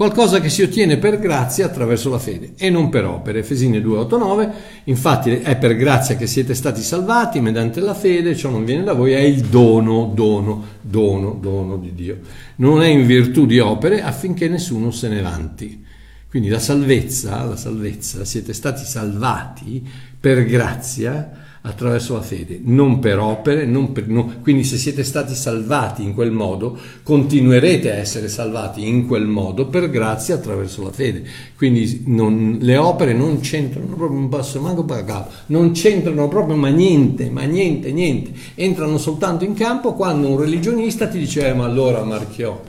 qualcosa che si ottiene per grazia attraverso la fede e non per opere. Efesini 2,8-9, infatti è per grazia che siete stati salvati mediante la fede, ciò non viene da voi, è il dono, dono, dono, dono di Dio. Non è in virtù di opere affinché nessuno se ne vanti. Quindi la salvezza, la salvezza, siete stati salvati per grazia attraverso la fede, non per opere, non per, no. quindi se siete stati salvati in quel modo, continuerete a essere salvati in quel modo per grazia attraverso la fede. Quindi non, le opere non c'entrano proprio un passo, manco per capo, non c'entrano proprio ma niente, ma niente, niente. Entrano soltanto in campo quando un religionista ti dice, eh, ma allora marchiò.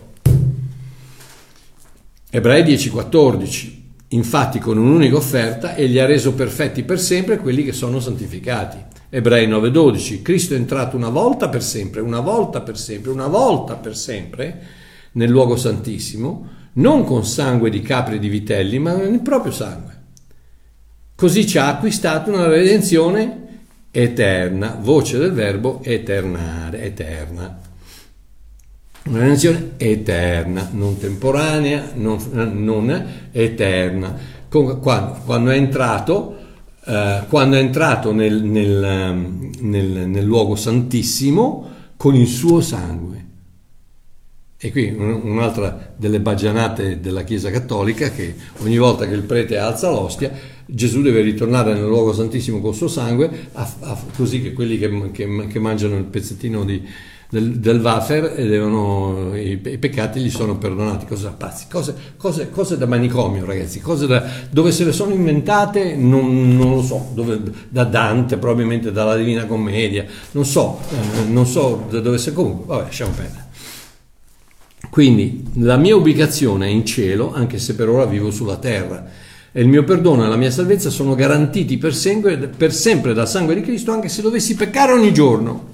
Ebrei 10:14 Infatti con un'unica offerta egli ha reso perfetti per sempre quelli che sono santificati. Ebrei 9:12. Cristo è entrato una volta per sempre, una volta per sempre, una volta per sempre nel luogo santissimo, non con sangue di capri e di vitelli, ma nel proprio sangue. Così ci ha acquistato una redenzione eterna, voce del verbo eternare, eterna. Una redenzione eterna, non temporanea, non, non eterna. Quando, quando, è entrato, eh, quando è entrato nel, nel, nel, nel, luogo santissimo con il suo sangue. E qui un'altra delle bagianate della Chiesa Cattolica che ogni volta che il prete alza l'ostia, Gesù deve ritornare nel luogo santissimo col suo sangue, a, a, così che quelli che, che, che mangiano il pezzettino di, del, del wafer e devono, i, i, peccati gli sono perdonati. Cosa pazzi? Cose, cose, cose da manicomio, ragazzi. Cose da, dove se le sono inventate non, non lo so, dove, da Dante, probabilmente dalla Divina Commedia, non so, eh, non so da dove se comunque, vabbè, lasciamo perdere. Quindi la mia ubicazione è in cielo, anche se per ora vivo sulla terra. E il mio perdono e la mia salvezza sono garantiti per sempre, per sempre dal sangue di Cristo, anche se dovessi peccare ogni giorno.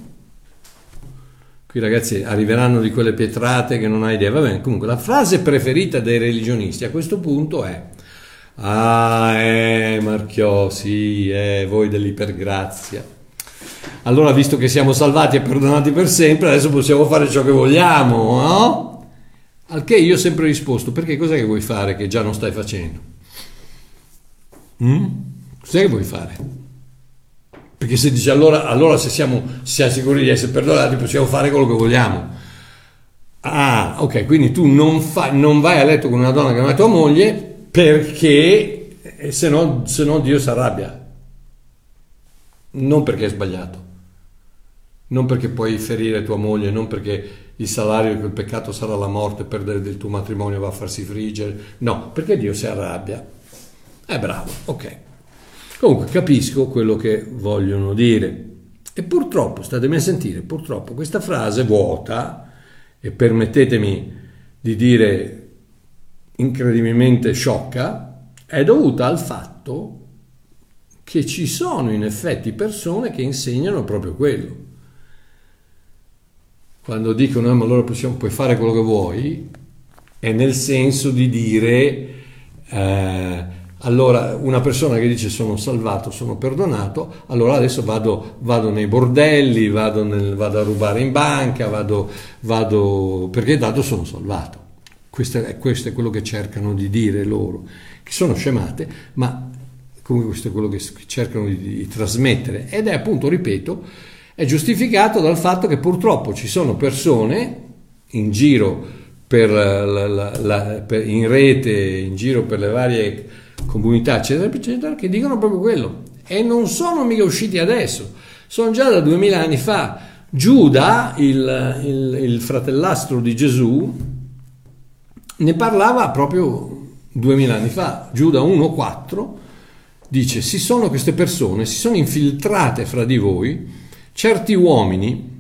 Qui ragazzi arriveranno di quelle pietrate che non hai idea. Va bene, comunque la frase preferita dei religionisti a questo punto è Ah, eh, Marchiò, sì, eh, voi dell'ipergrazia. Allora, visto che siamo salvati e perdonati per sempre, adesso possiamo fare ciò che vogliamo, no? Al che io ho sempre risposto, perché cos'è che vuoi fare che già non stai facendo? Mm? Cos'è che vuoi fare? Perché se dici allora, allora se siamo, siamo sicuri di essere perdonati possiamo fare quello che vogliamo. Ah, ok, quindi tu non, fa, non vai a letto con una donna che non è tua moglie perché eh, se no, se no Dio si arrabbia. Non perché è sbagliato, non perché puoi ferire tua moglie, non perché il salario di quel peccato sarà la morte, perdere del tuo matrimonio va a farsi friggere, no, perché Dio si arrabbia. È bravo, ok. Comunque capisco quello che vogliono dire. E purtroppo, statemi a sentire, purtroppo questa frase vuota, e permettetemi di dire incredibilmente sciocca, è dovuta al fatto che ci sono in effetti persone che insegnano proprio quello. Quando dicono, eh, ma allora possiamo, puoi fare quello che vuoi, è nel senso di dire... Eh, allora una persona che dice sono salvato, sono perdonato, allora adesso vado, vado nei bordelli, vado, nel, vado, a rubare in banca, vado, vado perché dato sono salvato. Questo è, questo è, quello che cercano di dire loro, che sono scemate, ma comunque questo è quello che cercano di, di trasmettere ed è appunto, ripeto, è giustificato dal fatto che purtroppo ci sono persone in giro per la, la, la, per, in rete, in giro per le varie comunità, eccetera, eccetera, che dicono proprio quello. E non sono mica usciti adesso, sono già da duemila anni fa. Giuda, il, il, il fratellastro di Gesù, ne parlava proprio duemila anni fa. Giuda 1,4 dice: Si sono queste persone, si sono infiltrate fra di voi certi uomini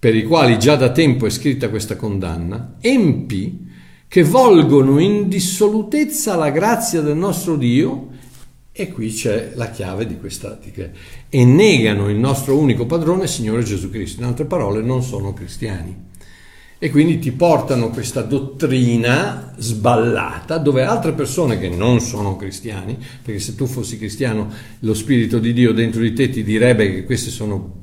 per i quali già da tempo è scritta questa condanna, empi che volgono in dissolutezza la grazia del nostro Dio, e qui c'è la chiave di questa, e negano il nostro unico padrone, Signore Gesù Cristo. In altre parole, non sono cristiani. E quindi ti portano questa dottrina sballata dove altre persone che non sono cristiani, perché se tu fossi cristiano lo Spirito di Dio dentro di te ti direbbe che queste sono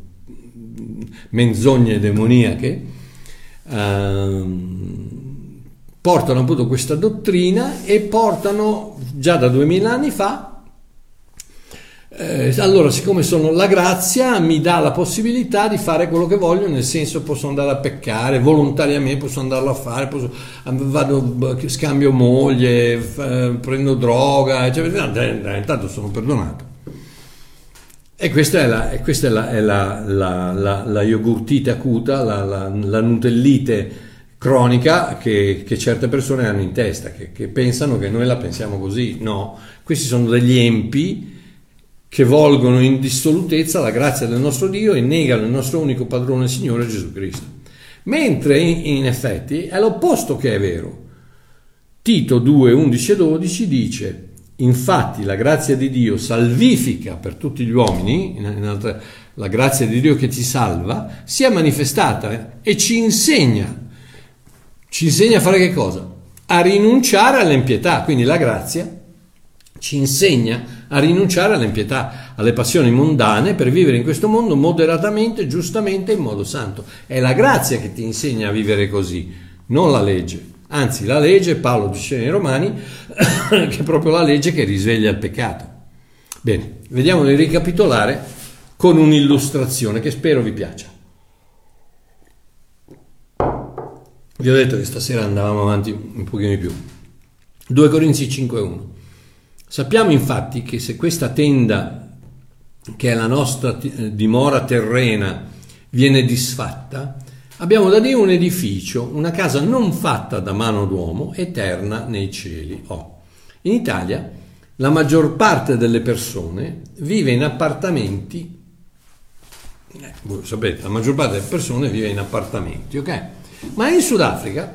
menzogne demoniache, ehm, portano appunto questa dottrina e portano già da duemila anni fa eh, allora, siccome sono la grazia, mi dà la possibilità di fare quello che voglio, nel senso posso andare a peccare volontariamente, posso andarlo a fare, posso, vado, scambio moglie, f- prendo droga, eccetera. Intanto sono perdonato. E questa è la, questa è la, è la, la, la, la yogurtite acuta, la, la, la nutellite cronica che, che, certe persone hanno in testa, che, che, pensano che noi la pensiamo così. No, questi sono degli empi che volgono in dissolutezza la grazia del nostro Dio e negano il nostro unico padrone Signore Gesù Cristo. Mentre in, effetti è l'opposto che è vero. Tito 2, 11 e 12 dice, infatti la grazia di Dio salvifica per tutti gli uomini, in, altre, la grazia di Dio che ti salva, si è manifestata e ci insegna ci insegna a fare che cosa? A rinunciare all'impietà, quindi la grazia ci insegna a rinunciare all'impietà, alle passioni mondane per vivere in questo mondo moderatamente, giustamente, in modo santo. È la grazia che ti insegna a vivere così, non la legge. Anzi, la legge, Paolo dice nei Romani, che è proprio la legge che risveglia il peccato. Bene, vediamo di ricapitolare con un'illustrazione che spero vi piaccia. Vi ho detto che stasera andavamo avanti un pochino di più. 2 Corinzi 5.1. Sappiamo infatti che se questa tenda, che è la nostra dimora terrena, viene disfatta, abbiamo da Dio un edificio, una casa non fatta da mano d'uomo, eterna nei cieli. Oh. In Italia la maggior parte delle persone vive in appartamenti, eh, voi sapete, la maggior parte delle persone vive in appartamenti, ok? Ma in Sudafrica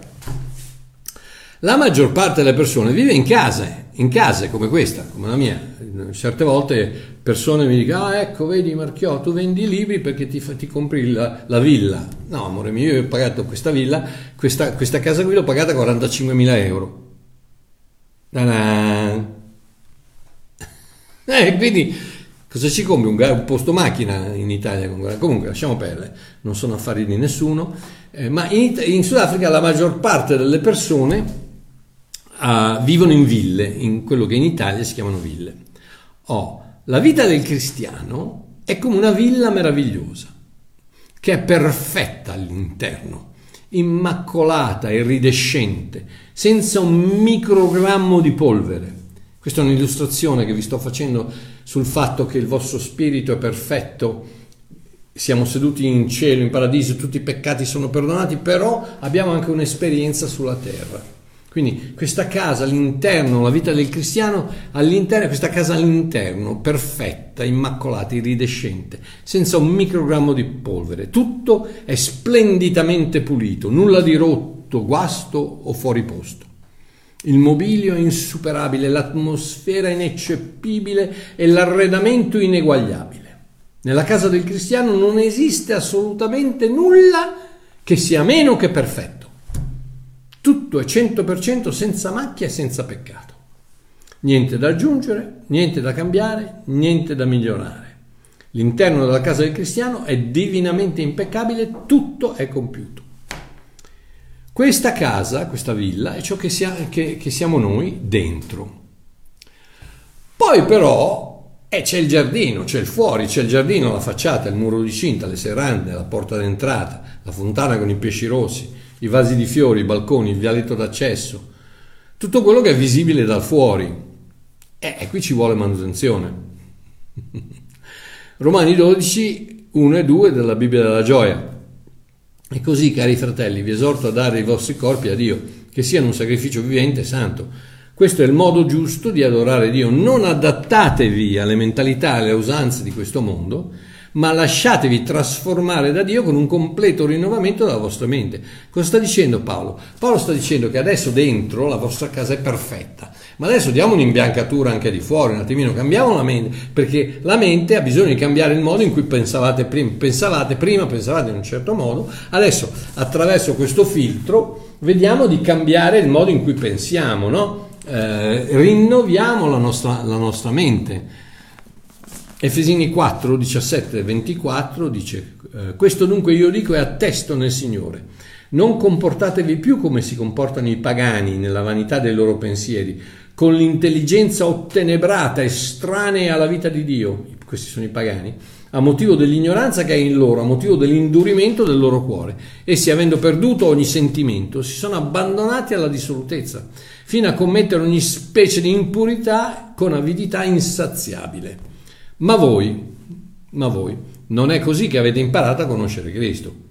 La maggior parte delle persone vive in case, in case come questa, come la mia. Certe volte persone mi dicono, ah ecco, vedi Marchiò, tu vendi i libri perché ti, ti compri la, la, villa. No, amore mio, io ho pagato questa villa, questa, questa casa qui l'ho pagata 45.000 euro. Ta-da! Eh, quindi cosa ci compri? Un, un, posto macchina in Italia? Comunque, lasciamo perdere, non sono affari di nessuno. Eh, ma in, in, Sudafrica la maggior parte delle persone uh, vivono in ville, in quello che in Italia si chiamano ville. Oh, la vita del cristiano è come una villa meravigliosa, che è perfetta all'interno, immacolata, iridescente, senza un microgrammo di polvere questa è un'illustrazione che vi sto facendo sul fatto che il vostro spirito è perfetto, siamo seduti in cielo, in paradiso, tutti i peccati sono perdonati, però abbiamo anche un'esperienza sulla terra. Quindi questa casa all'interno, la vita del cristiano all'interno, questa casa all'interno, perfetta, immacolata, iridescente, senza un microgrammo di polvere. Tutto è splendidamente pulito, nulla di rotto, guasto o fuori posto. Il mobilio è insuperabile, l'atmosfera ineccepibile e l'arredamento ineguagliabile. Nella casa del cristiano non esiste assolutamente nulla che sia meno che perfetto. Tutto è 100% senza macchia e senza peccato. Niente da aggiungere, niente da cambiare, niente da migliorare. L'interno della casa del cristiano è divinamente impeccabile, tutto è compiuto. Questa casa, questa villa, è ciò che, sia, che, che siamo noi dentro. Poi però eh, c'è il giardino, c'è il fuori, c'è il giardino, la facciata, il muro di cinta, le serrande, la porta d'entrata, la fontana con i pesci rossi, i vasi di fiori, i balconi, il vialetto d'accesso, tutto quello che è visibile dal fuori. Eh, e qui ci vuole manutenzione. Romani 12, 1 e 2 della Bibbia della Gioia. E così, cari fratelli, vi esorto a dare i vostri corpi a Dio, che siano un sacrificio vivente e santo. Questo è il modo giusto di adorare Dio. Non adattatevi alle mentalità e alle usanze di questo mondo, ma lasciatevi trasformare da Dio con un completo rinnovamento della vostra mente. Cosa sta dicendo Paolo? Paolo sta dicendo che adesso dentro la vostra casa è perfetta, ma adesso diamo un'imbiancatura anche di fuori, un attimino cambiamo la mente, perché la mente ha bisogno di cambiare il modo in cui pensavate prima, pensavate prima, pensavate in un certo modo, adesso attraverso questo filtro vediamo di cambiare il modo in cui pensiamo, no? eh, rinnoviamo la nostra, la nostra mente. Efesini 4, 17 24 dice, eh, questo dunque io dico e attesto nel Signore, non comportatevi più come si comportano i pagani nella vanità dei loro pensieri, con l'intelligenza ottenebrata, estranea alla vita di Dio, questi sono i pagani, a motivo dell'ignoranza che è in loro, a motivo dell'indurimento del loro cuore. Essi, avendo perduto ogni sentimento, si sono abbandonati alla dissolutezza, fino a commettere ogni specie di impurità con avidità insaziabile. Ma voi, ma voi, non è così che avete imparato a conoscere Cristo.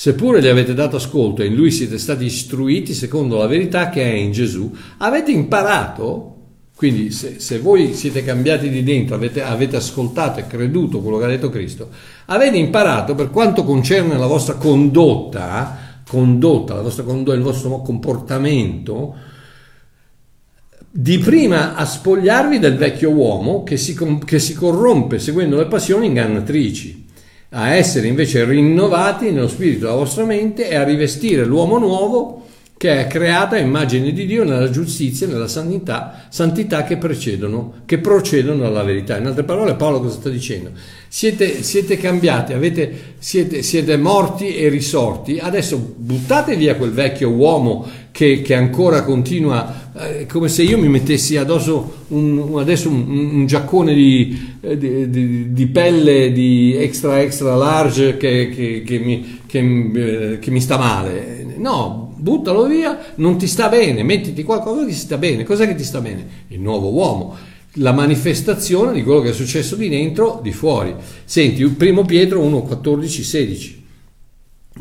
Seppure gli avete dato ascolto e in lui siete stati istruiti secondo la verità che è in Gesù, avete imparato, quindi se, se voi siete cambiati di dentro, avete, avete ascoltato e creduto quello che ha detto Cristo, avete imparato per quanto concerne la vostra condotta, condotta, la vostra condotta, il vostro comportamento, di prima a spogliarvi del vecchio uomo che si, che si corrompe seguendo le passioni ingannatrici, a essere invece rinnovati nello spirito della vostra mente e a rivestire l'uomo nuovo che è creata a immagine di Dio nella giustizia e nella santità, santità che, precedono, che procedono dalla verità. In altre parole Paolo cosa sta dicendo? Siete, siete cambiati, avete, siete, siete, morti e risorti, adesso buttate via quel vecchio uomo che, che ancora continua, eh, come se io mi mettessi addosso un, adesso un, un giaccone di, eh, di, di, di, pelle di extra extra large che, che, che mi, eh, che mi sta male. No, buttalo via, non ti sta bene, mettiti qualcosa che ti sta bene. Cos'è che ti sta bene? Il nuovo uomo, la manifestazione di quello che è successo di dentro, di fuori. Senti, primo Pietro 1, 14, 16.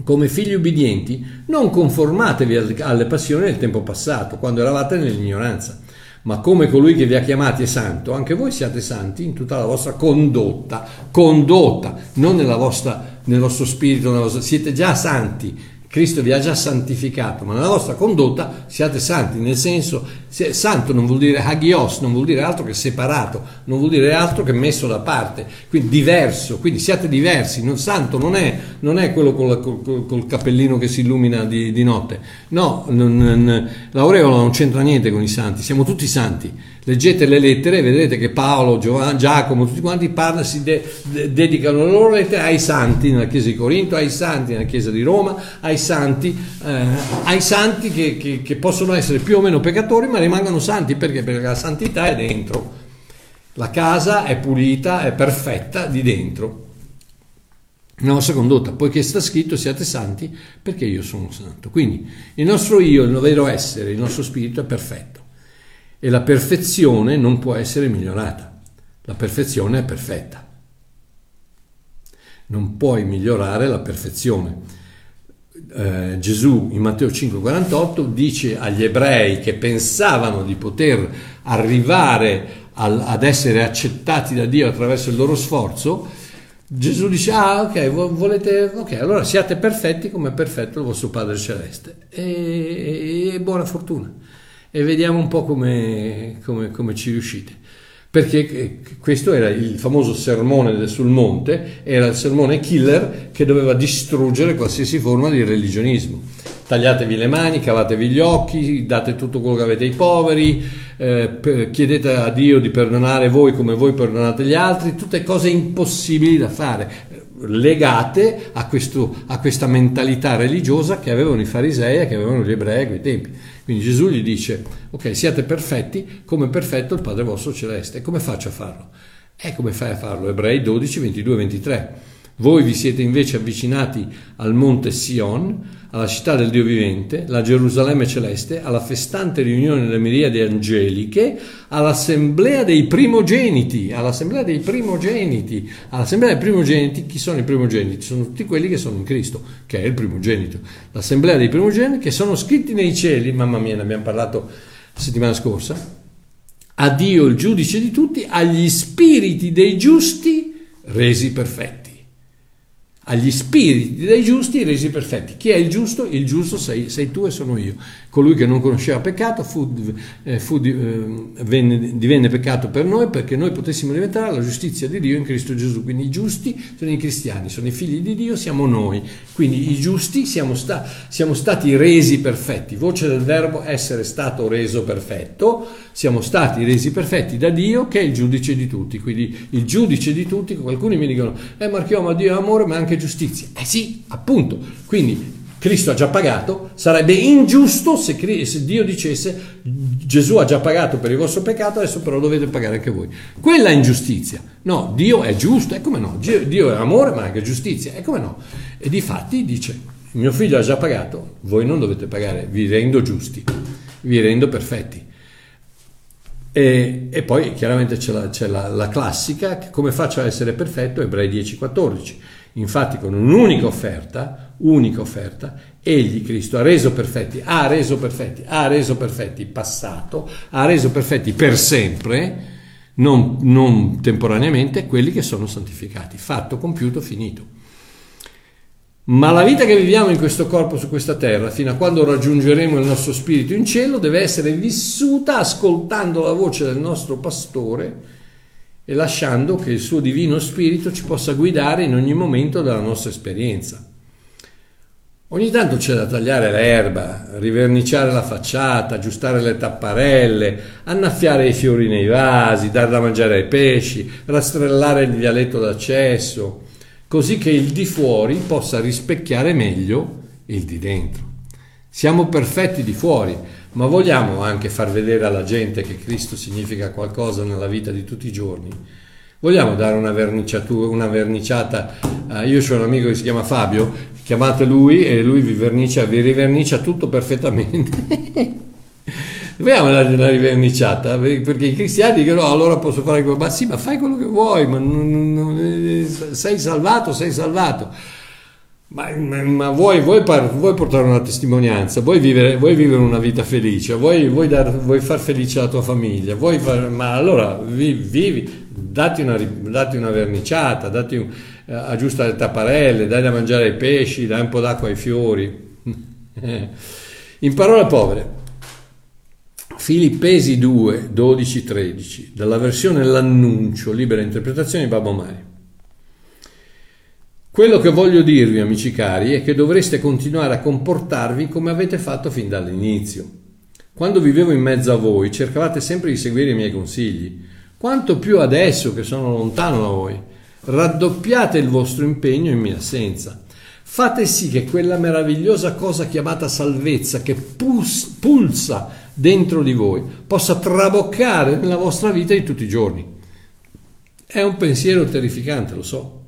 Come figli ubbidienti, non conformatevi alle passioni del tempo passato, quando eravate nell'ignoranza, ma come colui che vi ha chiamati è santo, anche voi siate santi in tutta la vostra condotta, condotta, non vostra, nel vostro spirito, vostra, siete già santi, Cristo vi ha già santificato, ma nella vostra condotta siate santi, nel senso, santo non vuol dire hagios, non vuol dire altro che separato, non vuol dire altro che messo da parte, quindi diverso, quindi siate diversi, non, santo non è, non è quello col, col, col, cappellino che si illumina di, di notte, no, l'aureola non c'entra niente con i santi, siamo tutti santi, leggete le lettere e vedrete che Paolo, Giovanni, Giacomo, tutti quanti parlano, si de, de, dedicano le loro lettere ai santi nella chiesa di Corinto, ai santi nella chiesa di Roma, ai santi, eh, ai santi che, che, che possono essere più o meno peccatori ma rimangono santi perché? Perché la santità è dentro. La casa è pulita, è perfetta di dentro. La nostra condotta, poiché sta scritto siate santi perché io sono santo. Quindi il nostro io, il vero essere, il nostro spirito è perfetto e la perfezione non può essere migliorata. La perfezione è perfetta. Non puoi migliorare la perfezione. Eh, Gesù in Matteo 5:48 dice agli ebrei che pensavano di poter arrivare al, ad essere accettati da Dio attraverso il loro sforzo, Gesù dice, ah ok, volete, ok, allora siate perfetti come è perfetto il vostro Padre Celeste e, e buona fortuna e vediamo un po' come, come, come ci riuscite. Perché eh, questo era il famoso sermone sul monte, era il sermone killer che doveva distruggere qualsiasi forma di religionismo. Tagliatevi le mani, cavatevi gli occhi, date tutto quello che avete ai poveri, eh, chiedete a Dio di perdonare voi come voi perdonate gli altri, tutte cose impossibili da fare legate a, questo, a, questa mentalità religiosa che avevano i farisei e che avevano gli ebrei a quei tempi. Quindi Gesù gli dice, ok, siate perfetti come è perfetto il Padre vostro celeste. Come faccio a farlo? E come fai a farlo? Ebrei 12, 22, 23. Voi vi siete invece avvicinati al monte Sion, alla città del Dio vivente, la Gerusalemme celeste, alla festante riunione delle miriadi angeliche, all'assemblea dei primogeniti, all'assemblea dei primogeniti, all'assemblea dei primogeniti, chi sono i primogeniti? Sono tutti quelli che sono in Cristo, che è il primogenito. L'assemblea dei primogeniti che sono scritti nei cieli, mamma mia, ne abbiamo parlato la settimana scorsa, a Dio il giudice di tutti, agli spiriti dei giusti resi perfetti agli spiriti dei giusti resi perfetti. Chi è il giusto? Il giusto sei, sei tu e sono io. Colui che non conosceva peccato fu, eh, fu, eh, venne, divenne peccato per noi perché noi potessimo diventare la giustizia di Dio in Cristo Gesù. Quindi i giusti sono i cristiani, sono i figli di Dio, siamo noi. Quindi i giusti siamo, sta, siamo stati resi perfetti. Voce del verbo essere stato reso perfetto. Siamo stati resi perfetti da Dio che è il giudice di tutti. Quindi il giudice di tutti, alcuni mi dicono, eh Marchio, ma Dio è amore, ma anche giustizia. Eh sì, appunto. Quindi Cristo ha già pagato, sarebbe ingiusto se, se, Dio dicesse Gesù ha già pagato per il vostro peccato, adesso però dovete pagare anche voi. Quella è ingiustizia. No, Dio è giusto, e come no? Dio è amore ma anche giustizia, e come no? E di fatti dice, mio figlio ha già pagato, voi non dovete pagare, vi rendo giusti, vi rendo perfetti. E, e poi chiaramente c'è, la, c'è la, la classica, come faccio a essere perfetto, Ebrei 10-14 Infatti con un'unica offerta, unica offerta, egli Cristo ha reso perfetti, ha reso perfetti, ha reso perfetti passato, ha reso perfetti per sempre, non, non temporaneamente, quelli che sono santificati. Fatto, compiuto, finito. Ma la vita che viviamo in questo corpo su questa terra, fino a quando raggiungeremo il nostro spirito in cielo, deve essere vissuta ascoltando la voce del nostro pastore e lasciando che il suo divino spirito ci possa guidare in ogni momento della nostra esperienza. Ogni tanto c'è da tagliare l'erba, riverniciare la facciata, aggiustare le tapparelle, annaffiare i fiori nei vasi, dar da mangiare ai pesci, rastrellare il vialetto d'accesso, così che il di fuori possa rispecchiare meglio il di dentro. Siamo perfetti di fuori, ma vogliamo anche far vedere alla gente che Cristo significa qualcosa nella vita di tutti i giorni. Vogliamo dare una, una verniciata, uh, io ho un amico che si chiama Fabio, chiamate lui e lui vi, vernicia, vi rivernicia tutto perfettamente. Vogliamo dare una riverniciata, perché i cristiani dicono no, allora posso fare quello, ma sì, ma fai quello che vuoi, ma non, non, eh, sei salvato, sei salvato. Ma, ma, ma vuoi, vuoi, par, vuoi, portare una testimonianza, vuoi vivere, vuoi vivere una vita felice, vuoi, dar, vuoi, far felice la tua famiglia, far, ma allora vivi, vivi dati, una, dati, una, verniciata, dati un, aggiusta le tapparelle, dai da mangiare ai pesci, dai un po' d'acqua ai fiori. In parole povere, Filippesi 2, 12, 13, dalla versione L'annuncio, libera interpretazione di Babbo Mario. Quello che voglio dirvi, amici cari, è che dovreste continuare a comportarvi come avete fatto fin dall'inizio. Quando vivevo in mezzo a voi, cercavate sempre di seguire i miei consigli. Quanto più adesso che sono lontano da voi. Raddoppiate il vostro impegno in mia assenza. Fate sì che quella meravigliosa cosa chiamata salvezza, che pus- pulsa dentro di voi, possa traboccare nella vostra vita di tutti i giorni. È un pensiero terrificante, lo so,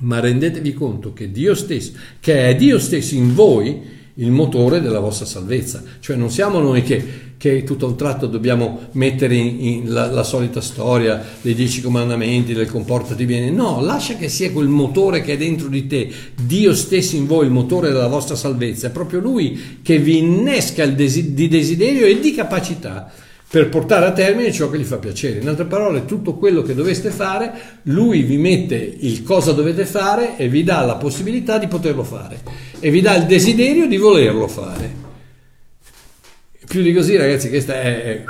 ma rendetevi conto che Dio stesso, che è Dio stesso in voi, il motore della vostra salvezza. Cioè non siamo noi che, che tutto un tratto dobbiamo mettere in, in la, la, solita storia dei dieci comandamenti, del comportati bene. No, lascia che sia quel motore che è dentro di te, Dio stesso in voi, il motore della vostra salvezza. È proprio Lui che vi innesca il desi- di desiderio e di capacità per portare a termine ciò che gli fa piacere. In altre parole, tutto quello che doveste fare, lui vi mette il cosa dovete fare e vi dà la possibilità di poterlo fare e vi dà il desiderio di volerlo fare. Più di così, ragazzi, questa è,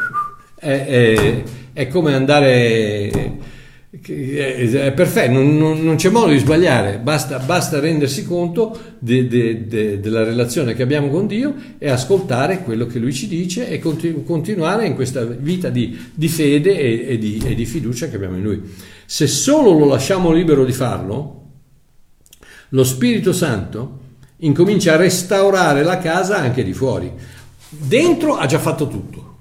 è, è, è come andare è perfetto, non, non, non, c'è modo di sbagliare, basta, basta rendersi conto de, de, de, della relazione che abbiamo con Dio e ascoltare quello che Lui ci dice e continu- continuare in questa vita di, di fede e, e, di, e di fiducia che abbiamo in Lui. Se solo lo lasciamo libero di farlo, lo Spirito Santo incomincia a restaurare la casa anche di fuori. Dentro ha già fatto tutto.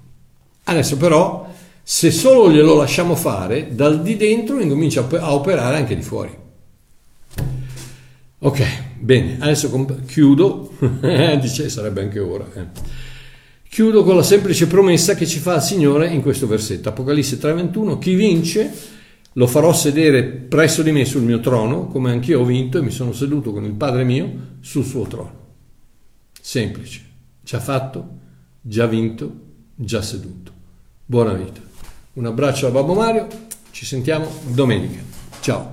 Adesso però se solo glielo lasciamo fare, dal di dentro incomincia a operare anche di fuori. Ok, bene, adesso comp- chiudo, dice sarebbe anche ora. Eh. Chiudo con la semplice promessa che ci fa il Signore in questo versetto, Apocalisse 3:21, chi vince lo farò sedere presso di me sul mio trono, come anch'io ho vinto e mi sono seduto con il Padre mio sul suo trono. Semplice, già fatto, già vinto, già seduto. Buona vita. Un abbraccio da Babbo Mario, ci sentiamo domenica. Ciao.